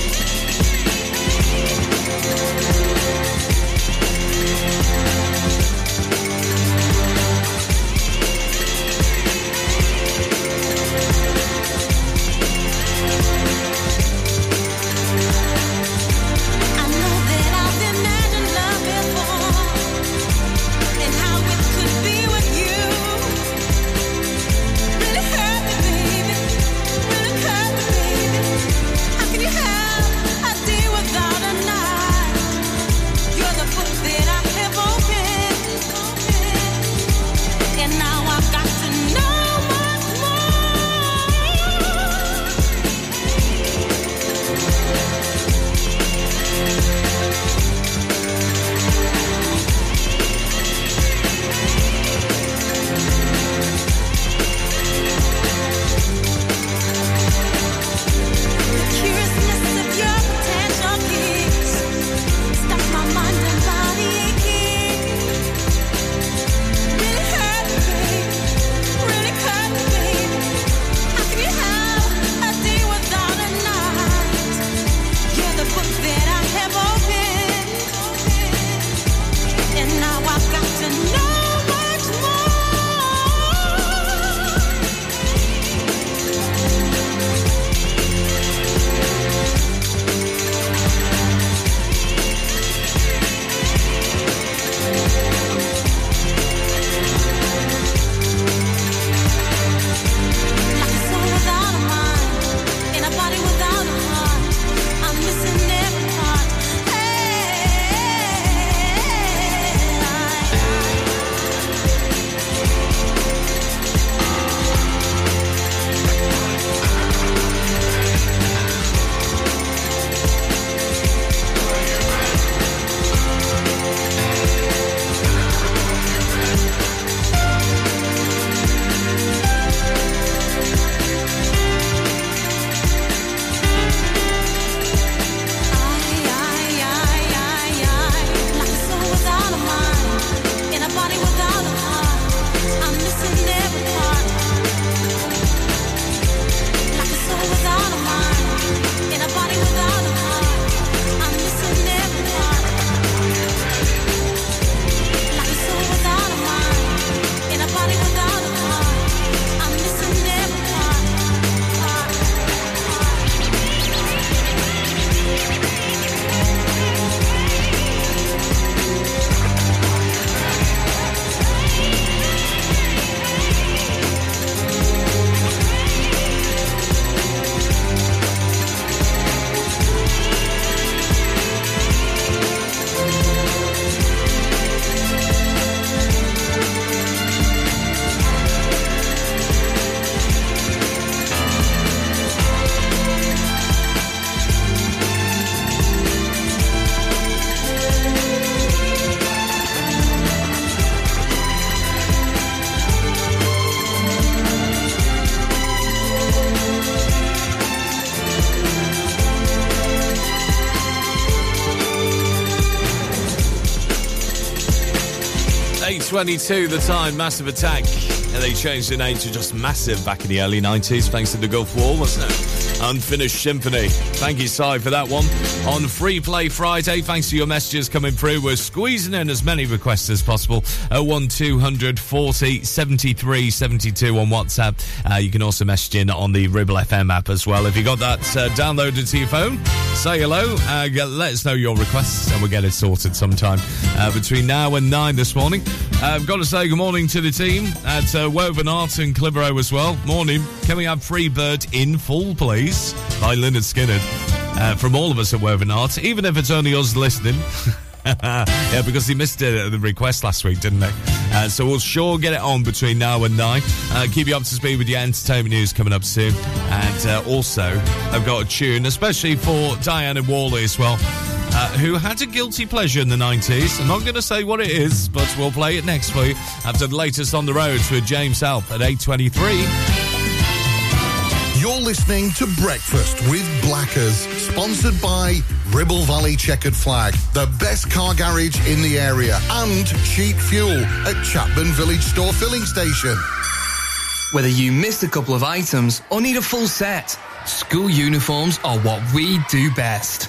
Eight twenty-two. The time. Massive attack. And they changed the name to just Massive back in the early 90s, thanks to the Gulf War, wasn't it? Unfinished Symphony. Thank you, Si, for that one. On Free Play Friday, thanks to your messages coming through, we're squeezing in as many requests as possible. 01200 40 73 72 on WhatsApp. Uh, you can also message in on the Ribble FM app as well. If you got that uh, downloaded to your phone, say hello. Uh, let us know your requests and we'll get it sorted sometime uh, between now and 9 this morning. Uh, I've got to say good morning to the team at uh, Woven Arts and Clitheroe as well. Morning. Can we have Free Bird in full, please? By Lynyrd Skynyrd. Uh, from all of us at Woven Arts, even if it's only us listening. yeah, because he missed at the request last week, didn't he? Uh, so we'll sure get it on between now and nine. Uh, keep you up to speed with your entertainment news coming up soon. And uh, also, I've got a tune, especially for Diana Wally as well, uh, who had a guilty pleasure in the 90s. I'm not going to say what it is, but we'll play it next for you after the latest on the roads with James Alp at 823. You're listening to Breakfast with Blackers, sponsored by Ribble Valley Checkered Flag, the best car garage in the area, and cheap fuel at Chatburn Village Store Filling Station. Whether you missed a couple of items or need a full set, school uniforms are what we do best.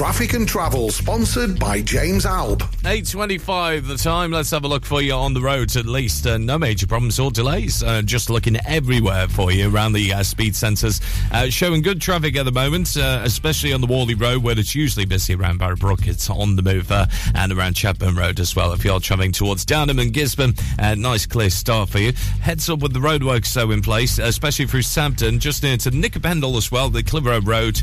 Traffic and Travel, sponsored by James Alp. 8.25 the time. Let's have a look for you on the roads at least. Uh, no major problems or delays. Uh, just looking everywhere for you around the uh, speed sensors. Uh, showing good traffic at the moment, uh, especially on the Whalley Road where it's usually busy around Barrowbrook. It's on the move uh, and around Chatburn Road as well. If you're travelling towards Downham and Gisburn, nice clear start for you. Heads up with the roadworks so in place, especially through Sabden, just near to Nick o' Pendle as well, the Clitheroe Road.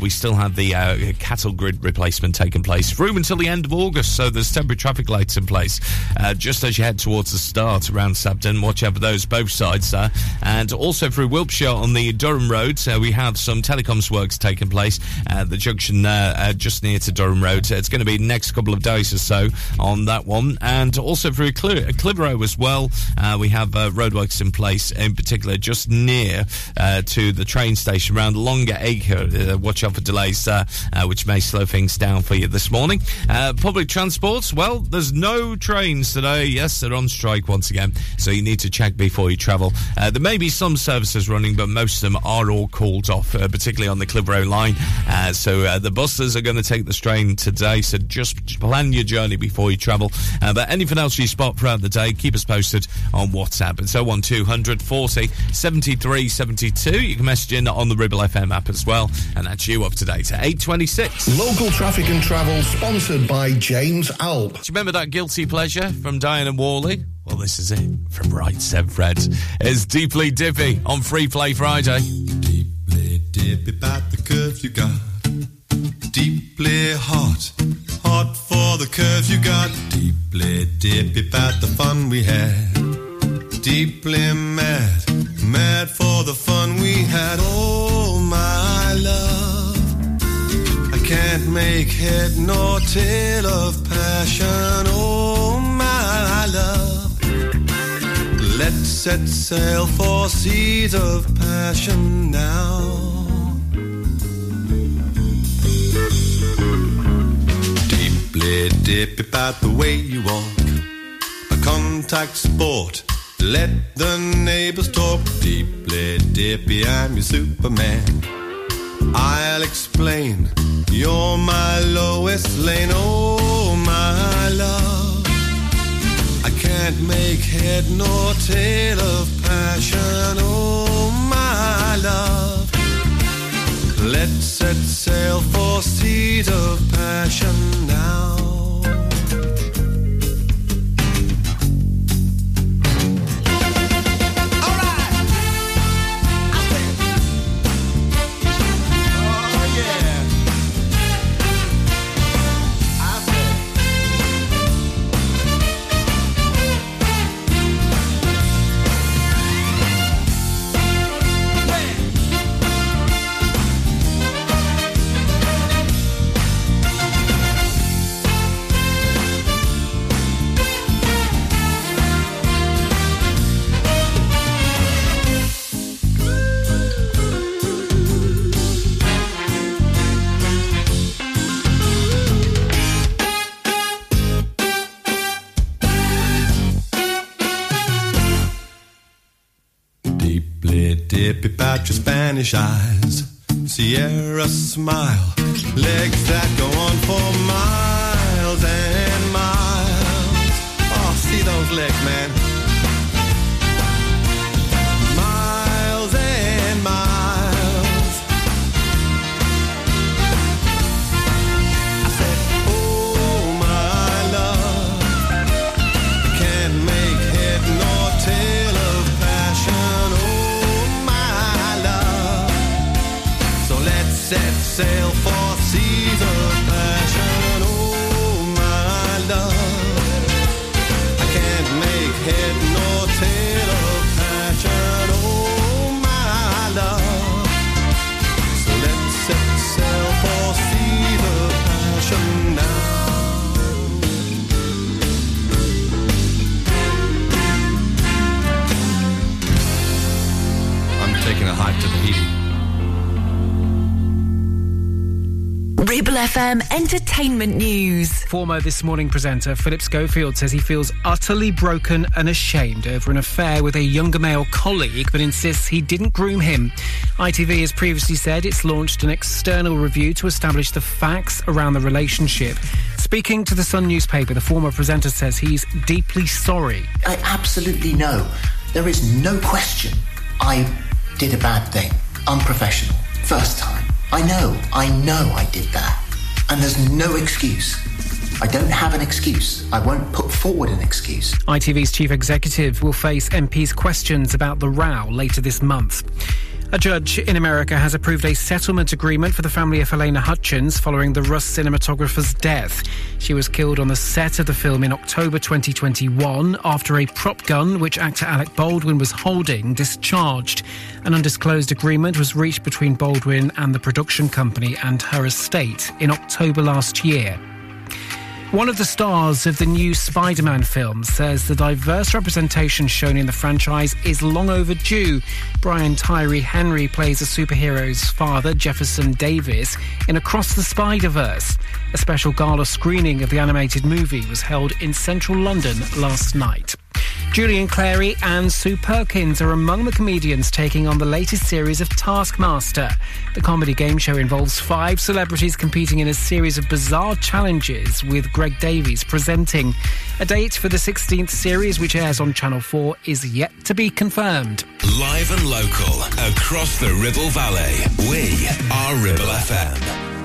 We still have the cattle grid replacement taking place through until the end of August, so there's temporary traffic lights in place. Uh, just as you head towards the start around Sabden, watch out for those both sides there. And also through Wilpshire on the Durham Road, uh, we have some telecoms works taking place at the junction there, uh, just near to Durham Road. It's going to be next couple of days or so on that one. And also through Cl- Clitheroe as well, uh, we have uh, roadworks in place, in particular just near to the train station around Longer Acre. Watch out for delays there, which may slow things down for you this morning. Uh, public transports, well, there's no trains today. Yes, they're on strike once again, so you need to check before you travel. Uh, there may be some services running, but most of them are all called off, uh, particularly on the Clitheroe line. Uh, so uh, the buses are going to take the strain today, so just plan your journey before you travel. Uh, but anything else you spot throughout the day, keep us posted on WhatsApp. It's 01200 40 73 72. You can message in on the Ribble FM app as well, and that's you up to date at 826. Local Traffic and Travel, sponsored by James Alp. Do you remember that guilty pleasure from Diana Worley? Well, this is it from Right Said Fred. It's Deeply Dippy on Free Play Friday. Deeply dippy about the curve you got. Deeply hot, hot for the curve you got. Deeply dippy about the fun we had. Deeply mad, mad for the fun we had. Oh, my love. I can't make head nor tail of passion. Oh, my love. Let's set sail for seas of passion now. Deeply dip about the way you walk. A contact sport. Let the neighbors talk. Deeply dippy, I'm your Superman. I'll explain. You're my lowest lane. Oh, my love. I can't make head nor tail of passion. Oh, my love. Let's set sail for seas of passion now. About your Spanish eyes. Sierra smile. Legs that go on for miles and miles. Oh, see those legs, man. Sail for seas of passion. Oh, my love. I can't make head nor tail of passion. Oh, my love. So let's set sail for seas of passion now. I'm taking a hike to Tahiti. Ribble FM Entertainment News. Former This Morning presenter Philip Schofield says he feels utterly broken and ashamed over an affair with a younger male colleague, but insists he didn't groom him. ITV has previously said it's launched an external review to establish the facts around the relationship. Speaking to the Sun newspaper, the former presenter says he's deeply sorry. I absolutely know. There is no question. I did a bad thing. Unprofessional. First time. I know. I know I did that. And there's no excuse. I don't have an excuse. I won't put forward an excuse. ITV's chief executive will face MPs' questions about the row later this month. A judge in America has approved a settlement agreement for the family of Halyna Hutchins following the Rust cinematographer's death. She was killed on the set of the film in October 2021 after a prop gun, which actor Alec Baldwin was holding, discharged. An undisclosed agreement was reached between Baldwin and the production company and her estate in October last year. One of the stars of the new Spider Man film says the diverse representation shown in the franchise is long overdue. Brian Tyree Henry plays a superhero's father, Jefferson Davis, in Across the Spider Verse. A special gala screening of the animated movie was held in central London last night. Julian Clary and Sue Perkins are among the comedians taking on the latest series of Taskmaster. The comedy game show involves five celebrities competing in a series of bizarre challenges, with Greg Davies presenting. A date for the 16th series, which airs on Channel 4, is yet to be confirmed. Live and local across the Ribble Valley. We are Ribble FM.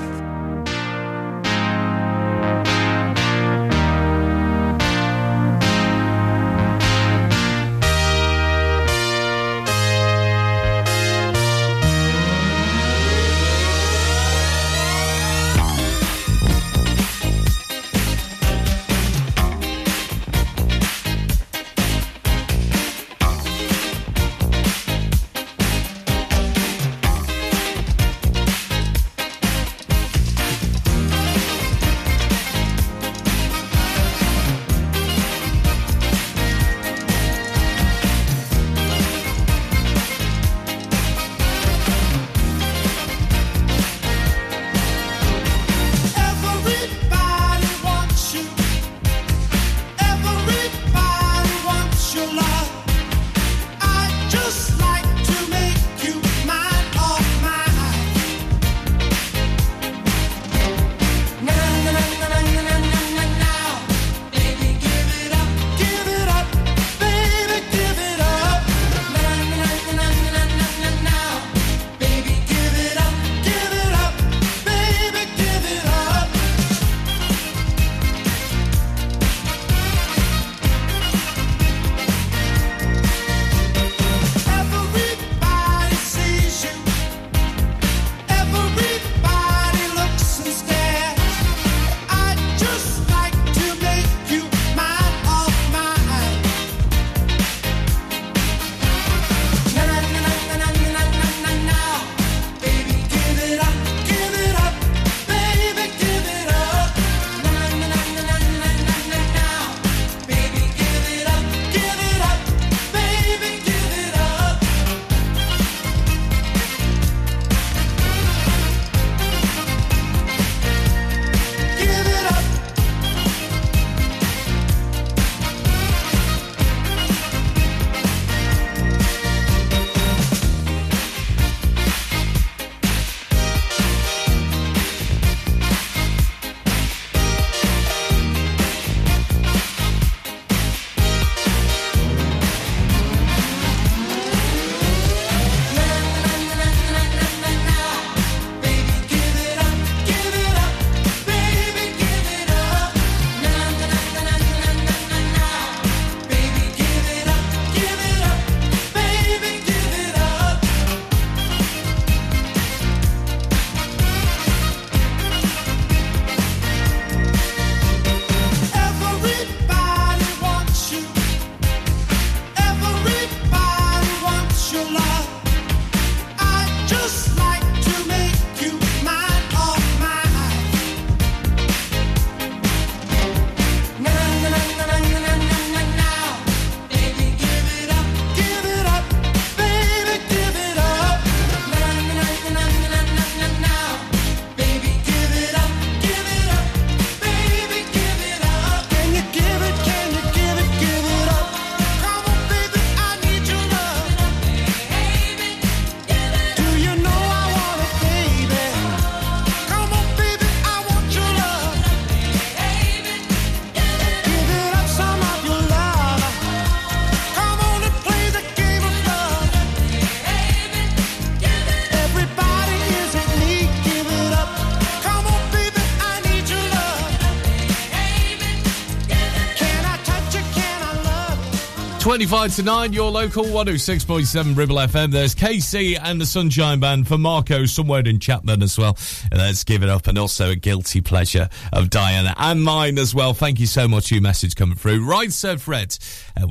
25 to 9, your local 106.7 Ribble FM. There's KC and the Sunshine Band for Marco somewhere in Chatburn as well. Let's give it up. And also a guilty pleasure of Diana and mine as well. Thank you so much for your message coming through. Right, Said Fred.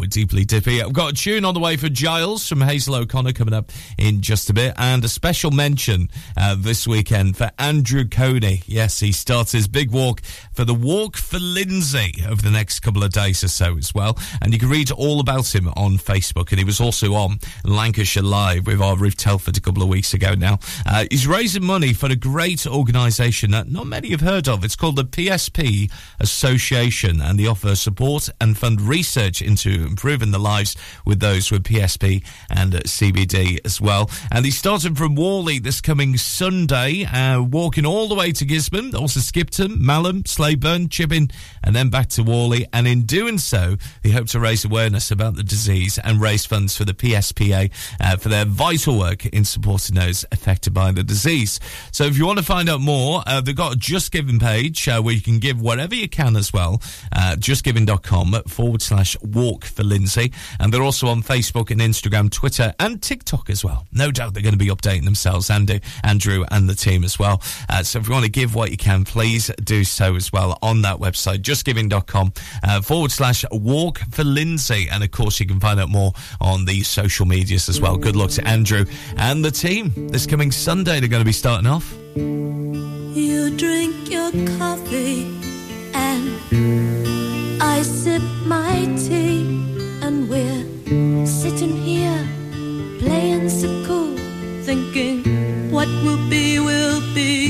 We're deeply dippy. I've got a tune on the way for Giles from Hazel O'Connor coming up in just a bit. And a special mention uh, this weekend for Andrew Coney. Yes, he starts his big walk for the Walk for Lindsay over the next couple of days or so as well. And you can read all about him on Facebook. And he was also on Lancashire Live with our Ruth Telford a couple of weeks ago now. Uh, he's raising money for a great organisation that not many have heard of. It's called the PSP Association, and they offer support and fund research into improving the lives with those with PSP and uh, CBD as well. And he's starting from Whalley this coming Sunday, uh, walking all the way to Gisburn, also Skipton, Malham, Slaidburn, Chipping, and then back to Whalley. And in doing so, he hoped to raise awareness about the disease and raise funds for the PSPA uh, for their vital work in supporting those affected by the disease. So if you want to find out more, uh, they've got a Just Giving page uh, where you can give whatever you can as well. Uh, justgiving.com forward slash walk for Lindsay. And they're also on Facebook and Instagram, Twitter, and TikTok as well. No doubt they're going to be updating themselves, Andy, Andrew, and the team as well. Uh, so if you want to give what you can, please do so as well on that website, justgiving.com uh, forward slash walk for Lindsay. And of course, you can find out more on the social medias as well. Good luck to Andrew and the team. This coming Sunday, they're going to be starting off. You drink your coffee and I sip my tea, sitting here playing so cool, thinking what will be will be.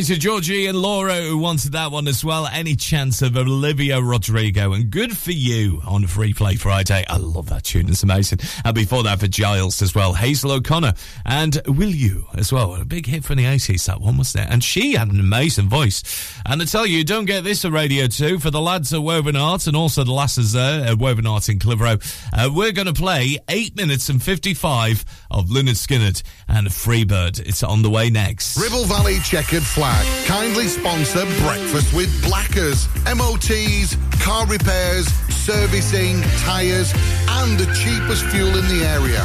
Hi to Georgie and Laura who wanted that one as well. Any chance of Olivia Rodrigo and good for you on Free Play Friday. I love that tune. It's amazing. And before that for Giles as well. Hazel O'Connor and Will You as well. A big hit from the 80s that one wasn't it? And she had an amazing voice. And I tell you, don't get this at Radio 2 for the lads at Woven Art and also the lasses there at Woven Art in Clitheroe. Uh, we're going to play 8 minutes and 55 of Lynyrd Skynyrd and Freebird. It's on the way next. Ribble Valley Checkered Flag kindly sponsor Breakfast with Blackers. MOTs, car repairs, servicing, tyres, and the cheapest fuel in the area.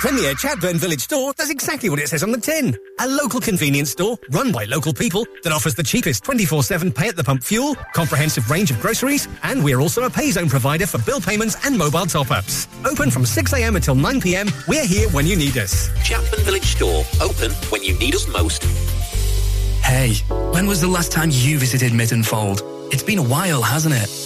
Premier Chatburn Village Store does exactly what it says on the tin. A local convenience store run by local people that offers the cheapest 24-7 pay at the pump fuel, comprehensive range of groceries, and we're also a pay zone provider for bill payments and mobile top-ups. Open from 6am until 9pm, we're here when you need us. Chatburn Village Store, open when you need us most. Hey, when was the last time you visited Mytton Fold? It's been a while, hasn't it?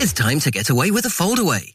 It's time to get away with a foldaway.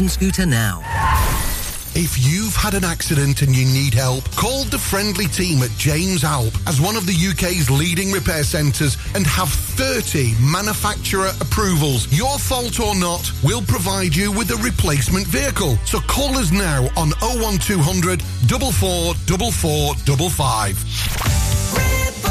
scooter now. If you've had an accident and you need help, call the friendly team at James Alp as one of the UK's leading repair centres and have 30 manufacturer approvals. Your fault or not, we'll provide you with a replacement vehicle. So call us now on 01200 444455.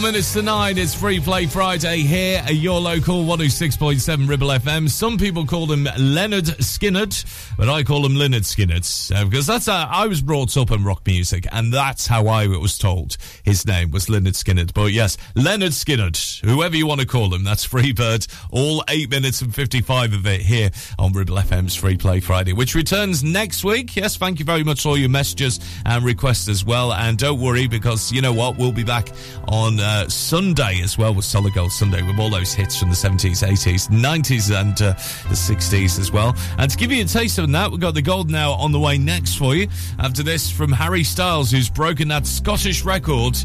Minutes to nine, it's Free Play Friday here at your local 106.7 Ribble FM. Some people call him Leonard Skinnard, but I call him Leonard Skinnard uh, because that's how I was brought up in rock music, and that's how I was told his name was Leonard Skinnard. But yes, Leonard Skinnard, whoever you want to call him, that's Freebird. All eight minutes and 55 of it here on Ribble FM's Free Play Friday, which returns next week. Yes, thank you very much for all your messages and requests as well. And don't worry because you know what? We'll be back on uh, Sunday as well with Solid Gold Sunday with all those hits from the 70s, 80s, 90s, and uh, the 60s as well. And to give you a taste of that, we've got the gold now on the way next for you. After this, from Harry Styles, who's broken that Scottish record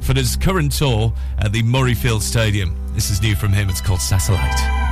for his current tour at the Murrayfield Stadium. This is new from him. It's called Satellite.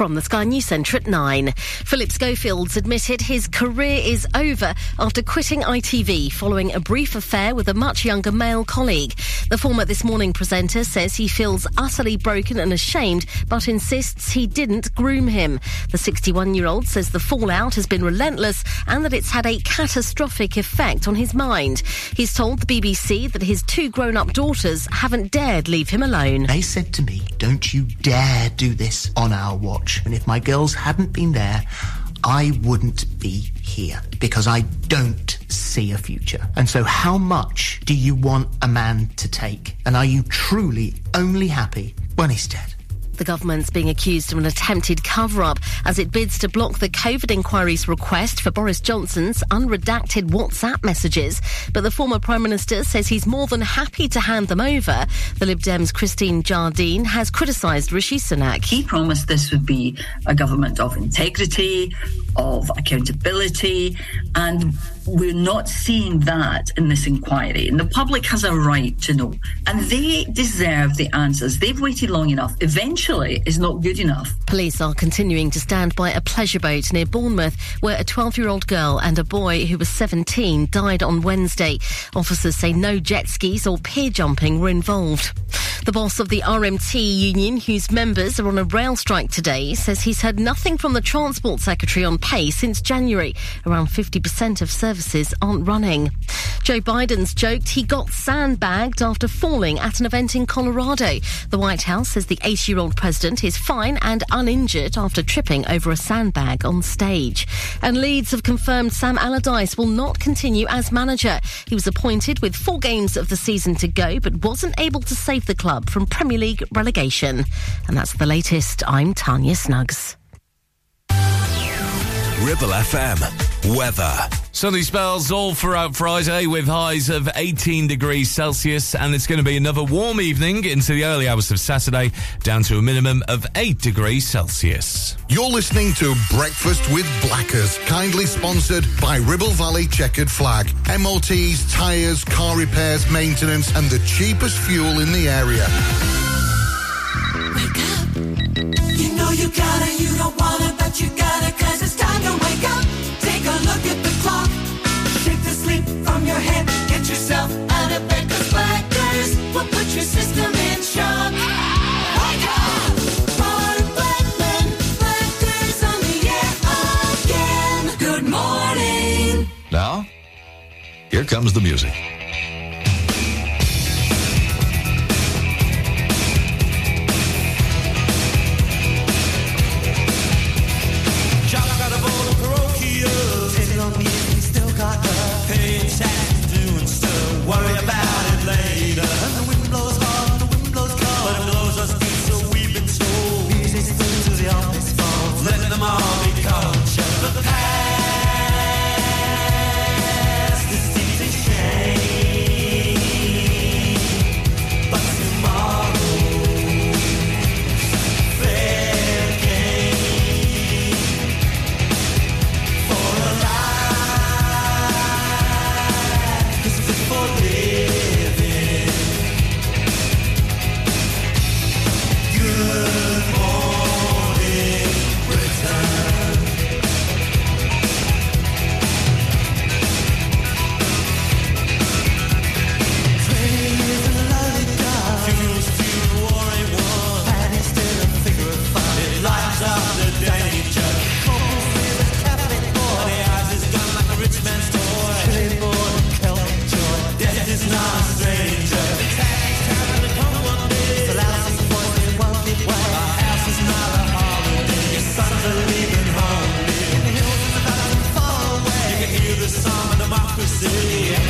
From the Sky News Centre at 9. Philip Schofield's admitted his career is over after quitting ITV following a brief affair with a much younger male colleague. The former This Morning presenter says he feels utterly broken and ashamed, but insists he didn't groom him. The 61 year old says the fallout has been relentless and that it's had a catastrophic effect on his mind. He's told the BBC that his two grown up daughters haven't dared leave him alone. They said to me, Don't you dare do this on our watch. And if my girls hadn't been there, I wouldn't be here because I don't see a future. And so, how much do you want a man to take? And are you truly only happy when he's dead? The government's being accused of an attempted cover up as it bids to block the COVID inquiry's request for Boris Johnson's unredacted WhatsApp messages. But the former Prime Minister says he's more than happy to hand them over. The Lib Dems' Christine Jardine has criticised Rishi Sunak. He promised this would be a government of integrity, of accountability, and we're not seeing that in this inquiry. And the public has a right to know. And they deserve the answers. They've waited long enough. Eventually, is not good enough. Police are continuing to stand by a pleasure boat near Bournemouth where a 12 year old girl and a boy who was 17 died on Wednesday. Officers say no jet skis or pier jumping were involved. The boss of the RMT union, whose members are on a rail strike today, says he's heard nothing from the Transport Secretary on pay since January. Around 50% of services aren't running. Joe Biden's joked he got sandbagged after falling at an event in Colorado. The White House says the 80 year old president is fine and uninjured after tripping over a sandbag on stage. And Leeds have confirmed Sam Allardyce will not continue as manager. He was appointed with four games of the season to go, but wasn't able to save the club from Premier League relegation. And that's the latest. I'm Tanya Snuggs. Ribble FM. Weather. Sunny spells all throughout Friday with highs of 18 degrees Celsius, and it's going to be another warm evening into the early hours of Saturday, down to a minimum of 8 degrees Celsius. You're listening to Breakfast with Blackers, kindly sponsored by Ribble Valley Checkered Flag. MOTs, tyres, car repairs, maintenance, and the cheapest fuel in the area. You know you gotta, you don't wanna, but you gotta, it's time to wake up. Take a look at the clock. The sleep from your head. Get yourself out of Blackers will put your system in shock. Wake up! Blackers on the air again. Good morning. Now, here comes the music. yeah.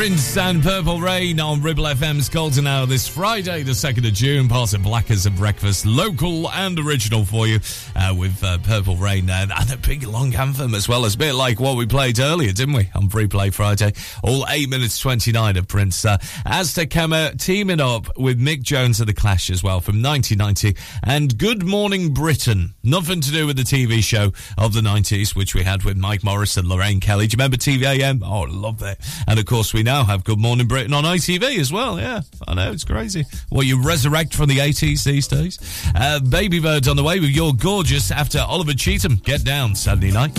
Prince and Purple Rain on Ribble FM's Golden Hour this Friday, the 2nd of June. Part of Black as a Breakfast, local and original for you, uh, with uh, Purple Rain and, and a big long anthem as well. It's a bit like what we played earlier, didn't we, on Free Play Friday? All 8 minutes 29 of Prince. Uh, Aztec Camera teaming up with Mick Jones of The Clash as well from 1990. And Good Morning Britain. Nothing to do with the TV show of the 90s, which we had with Mike Morris and Lorraine Kelly. Do you remember TVAM? Oh, I love that. And of course, we now have Good Morning Britain on ITV as well. Yeah, I know, it's crazy. Well, you resurrect from the 80s these days. Uh, Babybird's on the way with You're Gorgeous after Oliver Cheatham. Get down Saturday night.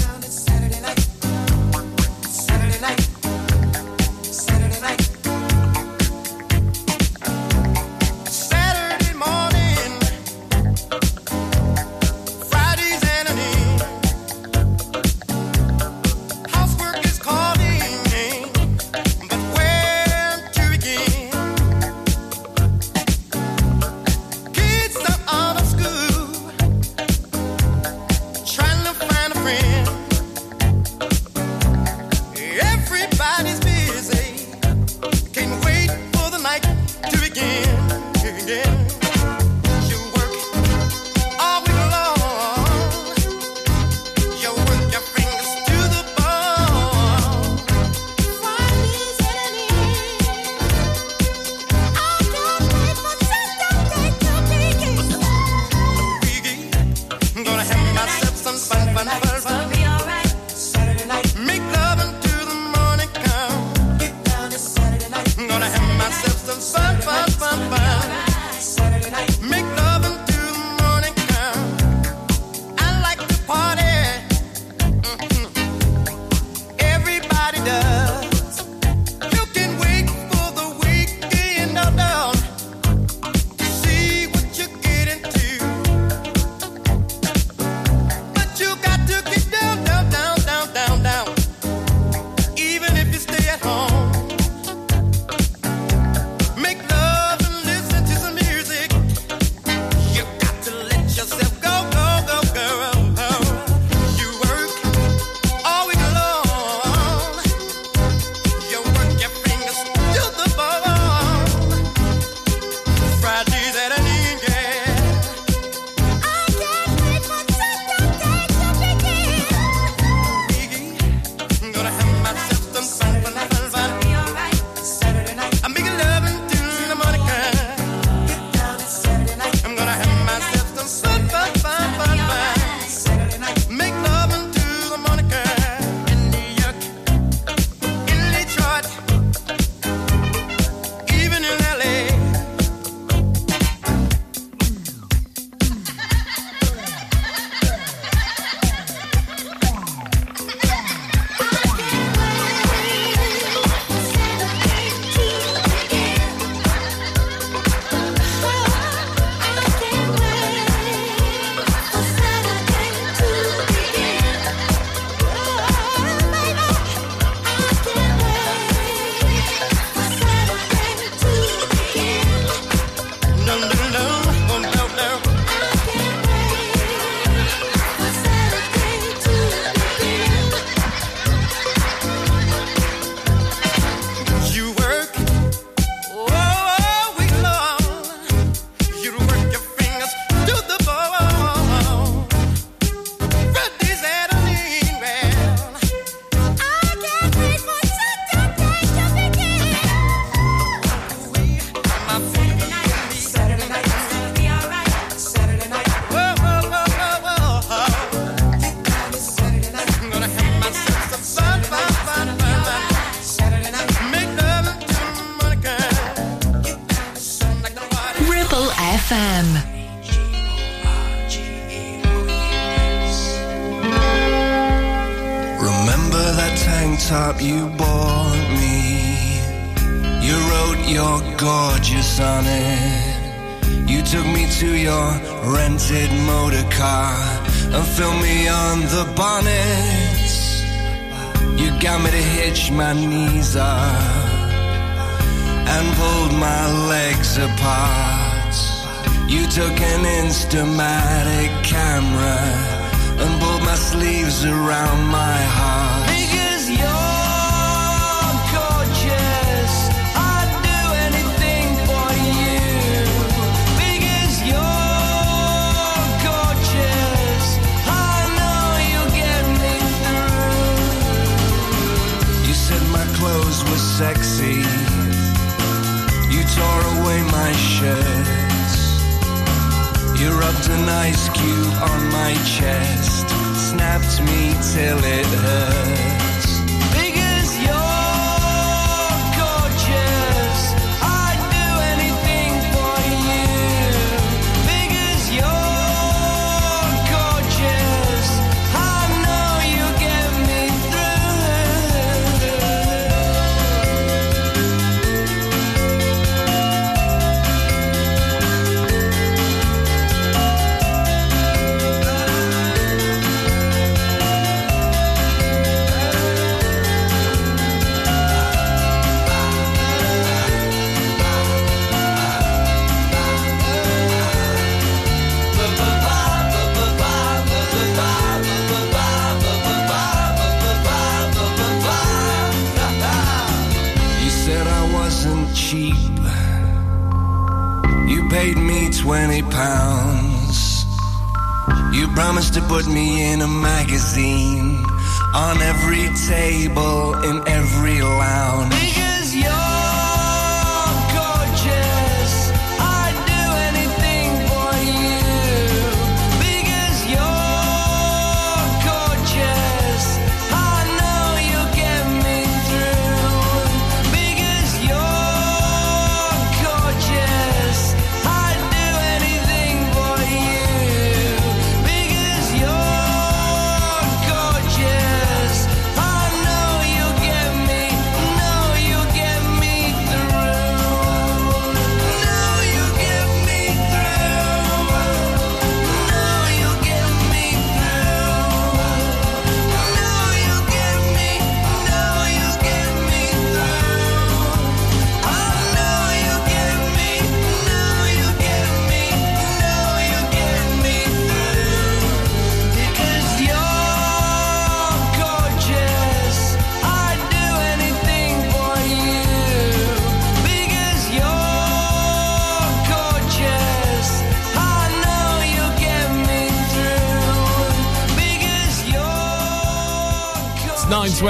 My knees up and pulled my legs apart. You took an Instamatic camera and pulled my sleeves around my heart. An ice cube on my chest, snapped me till it hurts. Put me in a magazine on every table in every lounge.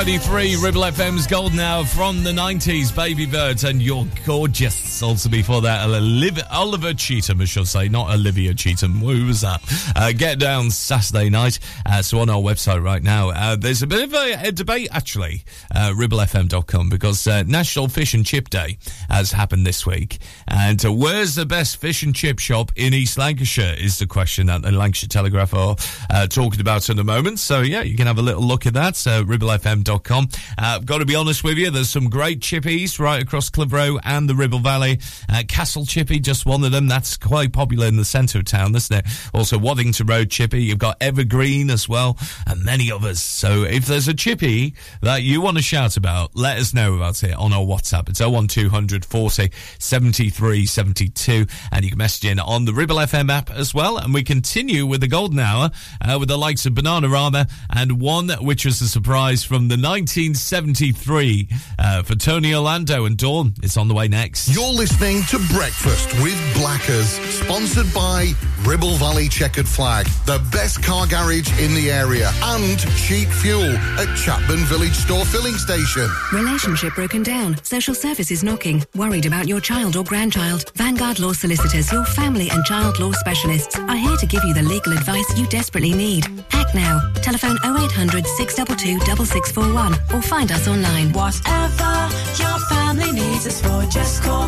23 Ribble FM's Golden Hour from the 90s, Baby Birds, and you're gorgeous. Also before that, Oliver, Oliver Cheatham, I should say, not Olivia Cheatham. Who was that? Uh, get down Saturday night. Uh, so on our website right now, uh, there's a bit of a, a debate actually, uh, ribblefm.com, because uh, National Fish and Chip Day has happened this week. And uh, where's the best fish and chip shop in East Lancashire is the question that the Lancashire Telegraph are uh, talking about at the moment. So yeah, you can have a little look at that. So ribblefm.com. Uh, got to be honest with you, there's some great chippies right across Clitheroe and the Ribble Valley. Uh, Castle Chippy, just one of them. That's quite popular in the centre of town, isn't it? Also Waddington Road Chippy. You've got Evergreen as well, and many others. So if there's a chippy that you want to shout about, let us know about it on our WhatsApp. It's 01200 40 73 72, and you can message in on the Ribble FM app as well. And we continue with the golden hour uh, with the likes of Bananarama and one which was a surprise from the 1973 uh, for Tony Orlando and Dawn. It's on the way next. You're listening to Breakfast with Blackers, sponsored by Ribble Valley Checkered Flag, the best car garage in the area, and cheap fuel at Chatburn Village Store Filling Station. Relationship broken down. Social services knocking. Worried about your child or grandchild. Vanguard Law Solicitors, your family and child law specialists, are here to give you the legal advice you desperately need. Act now. Telephone 0800 622 6641 or find us online. Whatever your family needs us for, just call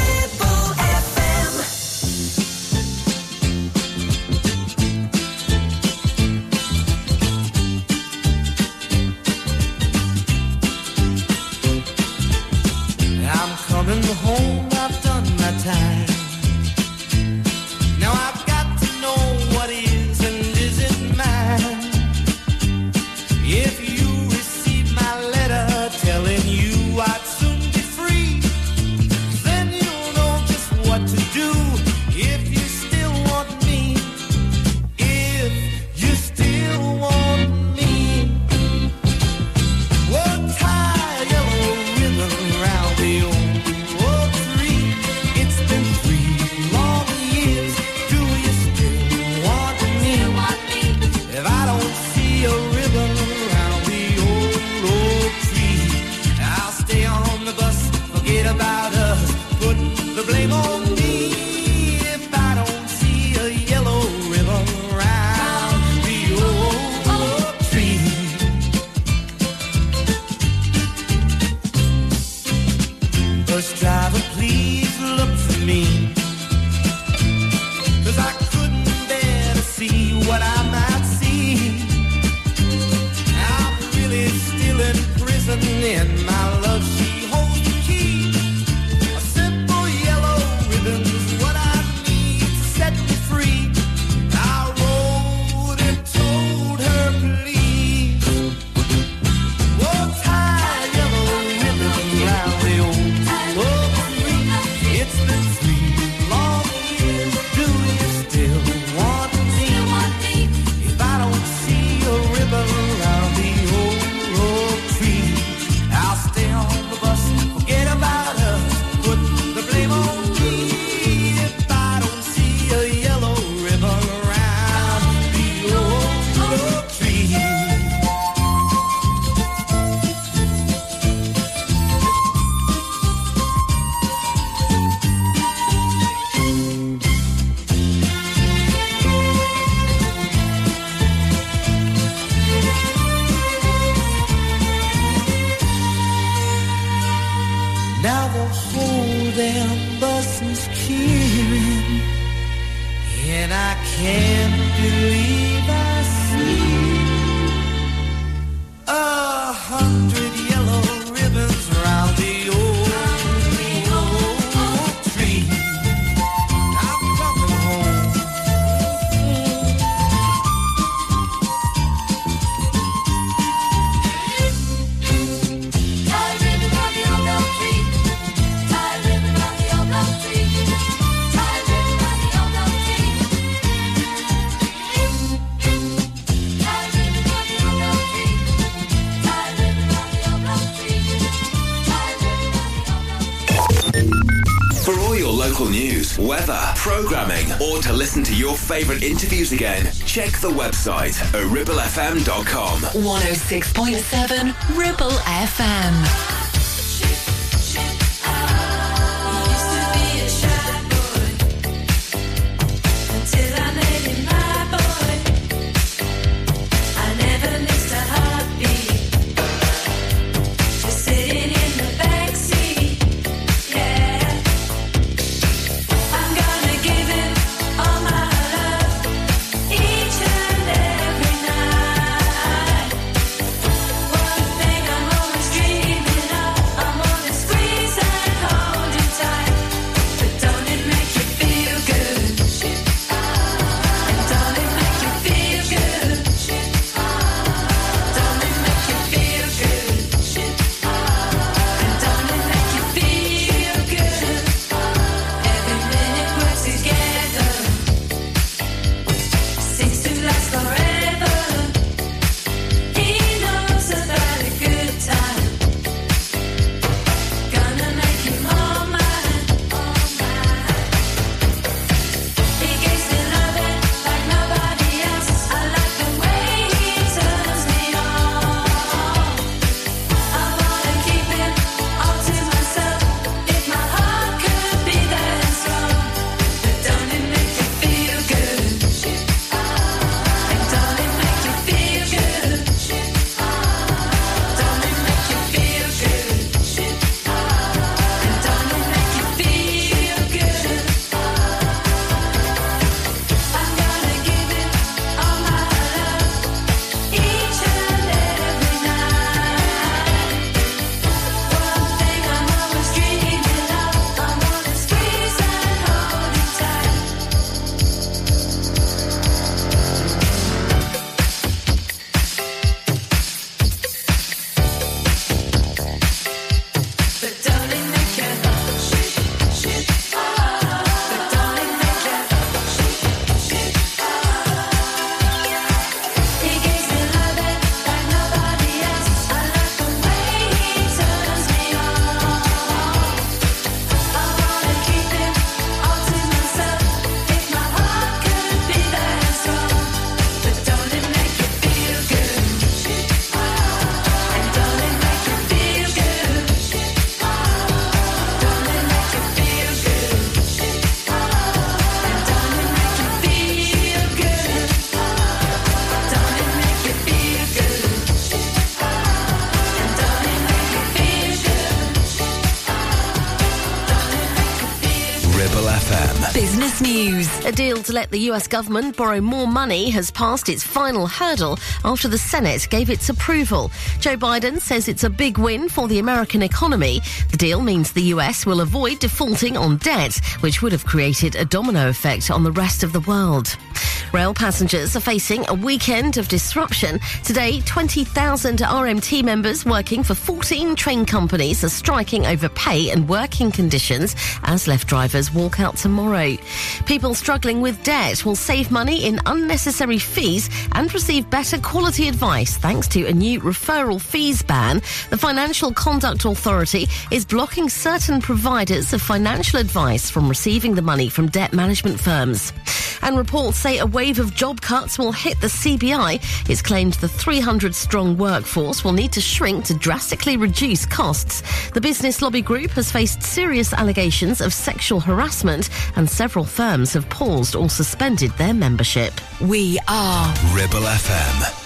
weather, programming, or to listen to your favourite interviews again, check the website at ribblefm.com. 106.7 Ribble FM. A deal to let the US government borrow more money has passed its final hurdle after the Senate gave its approval. Joe Biden says it's a big win for the American economy. The deal means the US will avoid defaulting on debt, which would have created a domino effect on the rest of the world. Rail passengers are facing a weekend of disruption. Today, 20,000 RMT members working for 14 train companies are striking over pay and working conditions ASLEF drivers walk out tomorrow. People struggling with debt will save money in unnecessary fees and receive better quality advice thanks to a new referral fees ban. The Financial Conduct Authority is blocking certain providers of financial advice from receiving the money from debt management firms. And reports say a wave of job cuts will hit the CBI. It's claimed the 300 strong workforce will need to shrink to drastically reduce costs. The business lobby group has faced serious allegations of sexual harassment, and several firms have paused or suspended their membership. We are Ribble FM.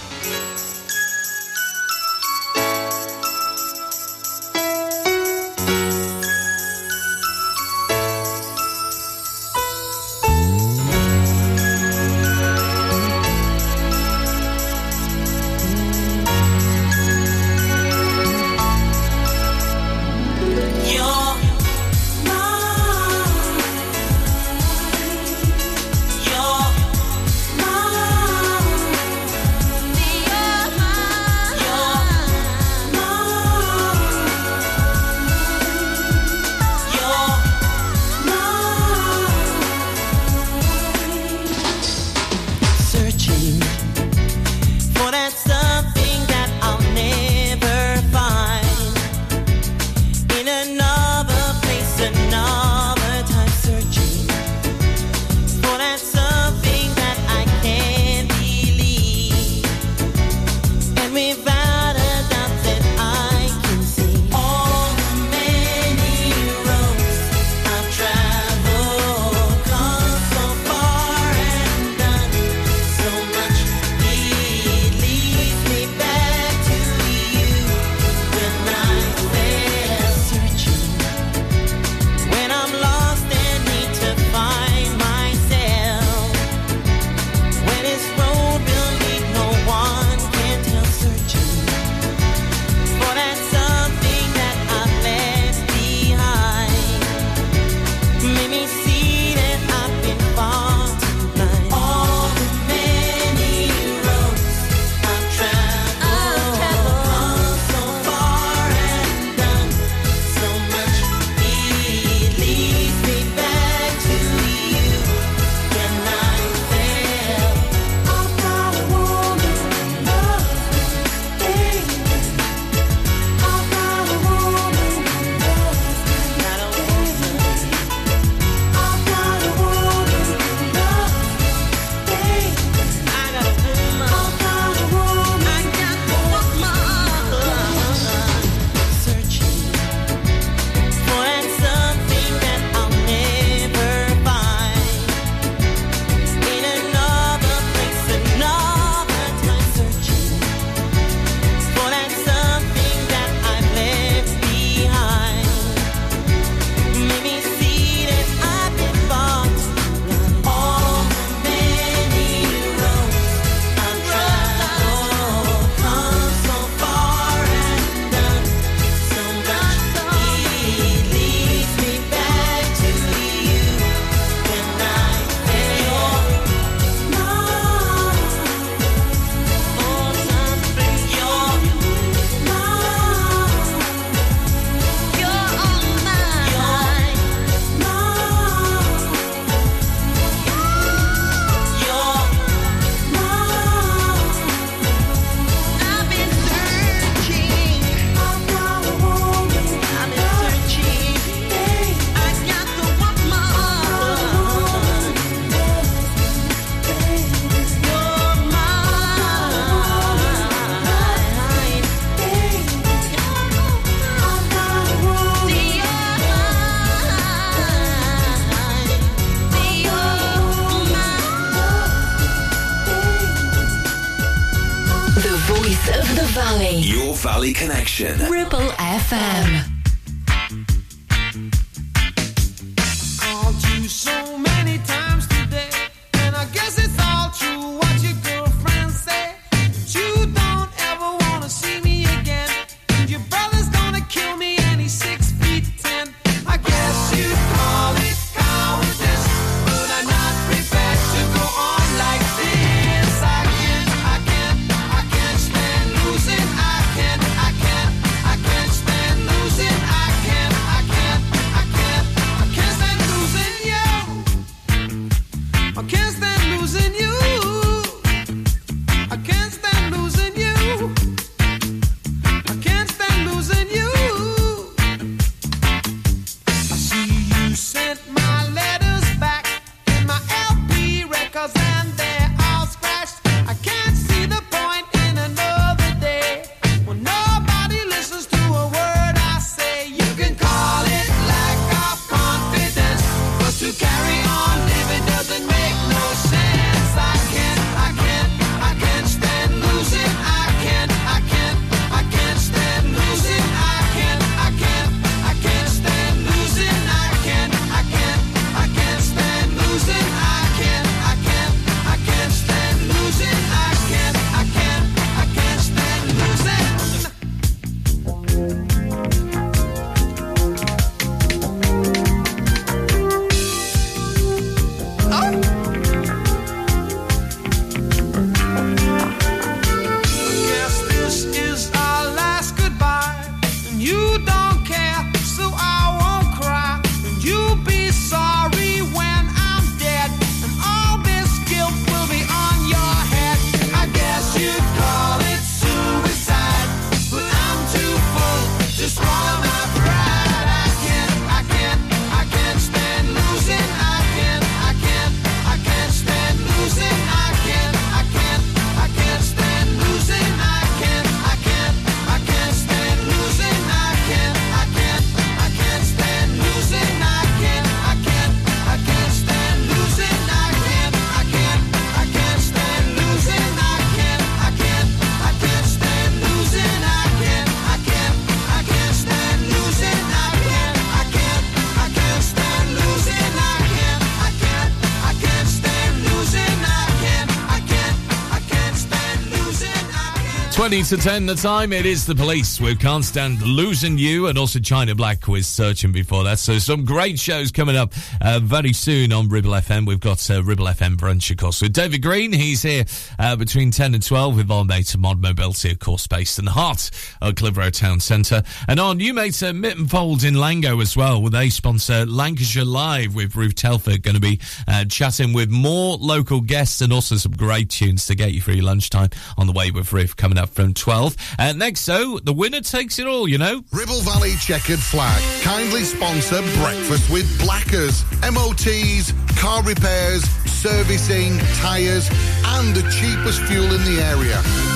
20 to 10 the time. It is the police We Can't Stand Losing You and also China Black with Searching before that. So some great shows coming up uh, very soon on Ribble FM. We've got uh, Ribble FM Brunch, of course, with David Green. He's here uh, between 10 and 12 with our mates Mod Mobility, of course, based in the heart of Clitheroe Town Centre. And our new mates uh, Mytton Folds in Langho as well, where they sponsor Lancashire Live with Ruth Telford. Going to be uh, chatting with more local guests and also some great tunes to get you through lunchtime on the way with Ruth coming up from 12. And next, so the winner takes it all, you know. Ribble Valley Checkered Flag kindly sponsor Breakfast with Blackers, MOTs, car repairs, servicing, tyres, and the cheapest fuel in the area.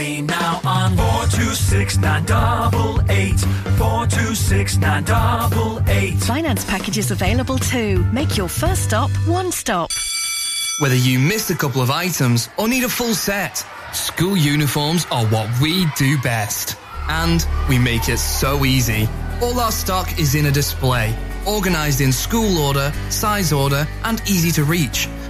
Burnley now on 426 988, 426 988. Finance packages available too. Make your first stop one stop. Whether you missed a couple of items or need a full set, school uniforms are what we do best. And we make it so easy. All our stock is in a display, organized in school order, size order, and easy to reach.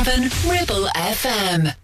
107 Ribble FM.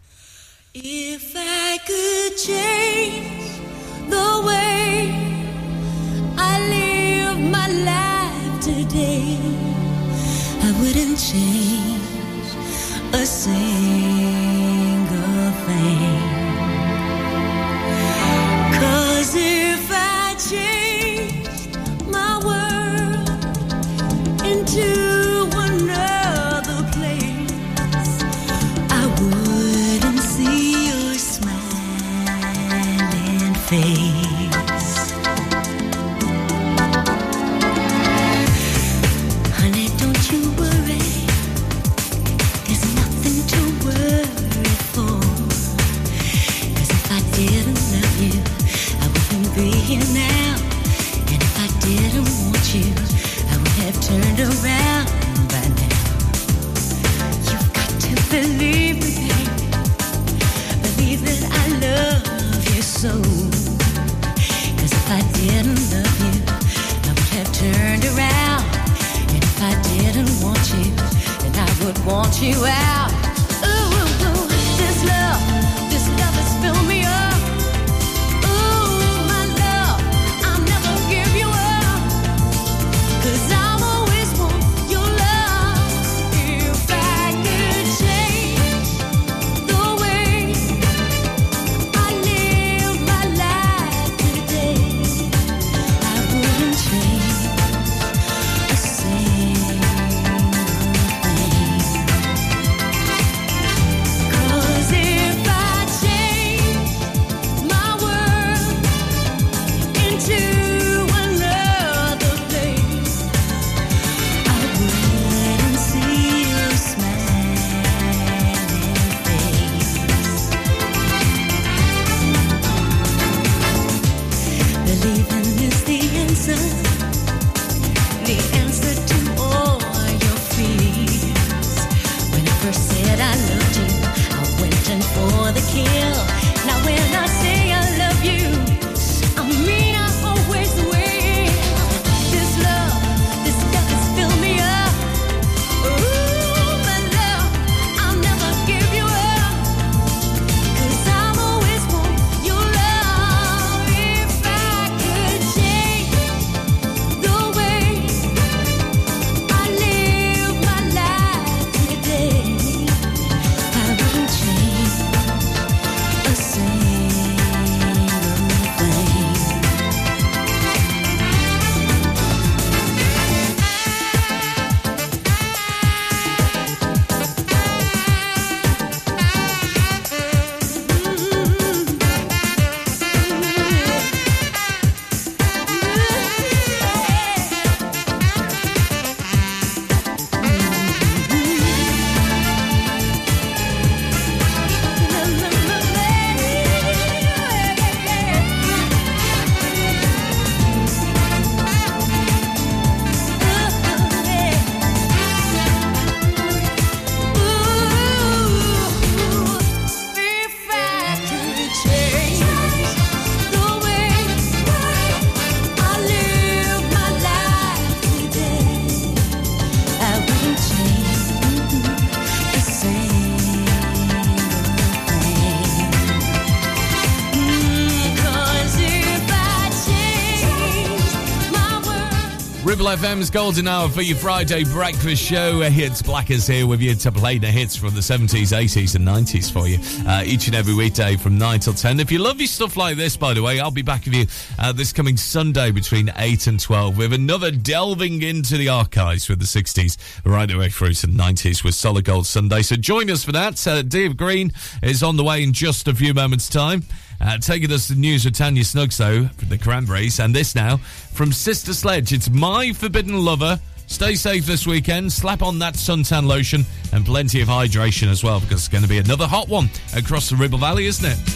FM's golden hour for your Friday breakfast show. It's Blackers here with you to play the hits from the 70s, 80s, and 90s for you uh, each and every weekday from 9 till 10. If you love your stuff like this, by the way, I'll be back with you uh, this coming Sunday between 8 and 12 with another delving into the archives with the 60s right away through to the 90s with Solid Gold Sunday. So join us for that. Uh, Dave Green is on the way in just a few moments' time. Uh, taking us to the news with Tanya Snuggs, though, from the Cranberries. And this now from Sister Sledge. It's My Forbidden Lover. Stay safe this weekend. Slap on that suntan lotion and plenty of hydration as well, because it's going to be another hot one across the Ribble Valley, isn't it?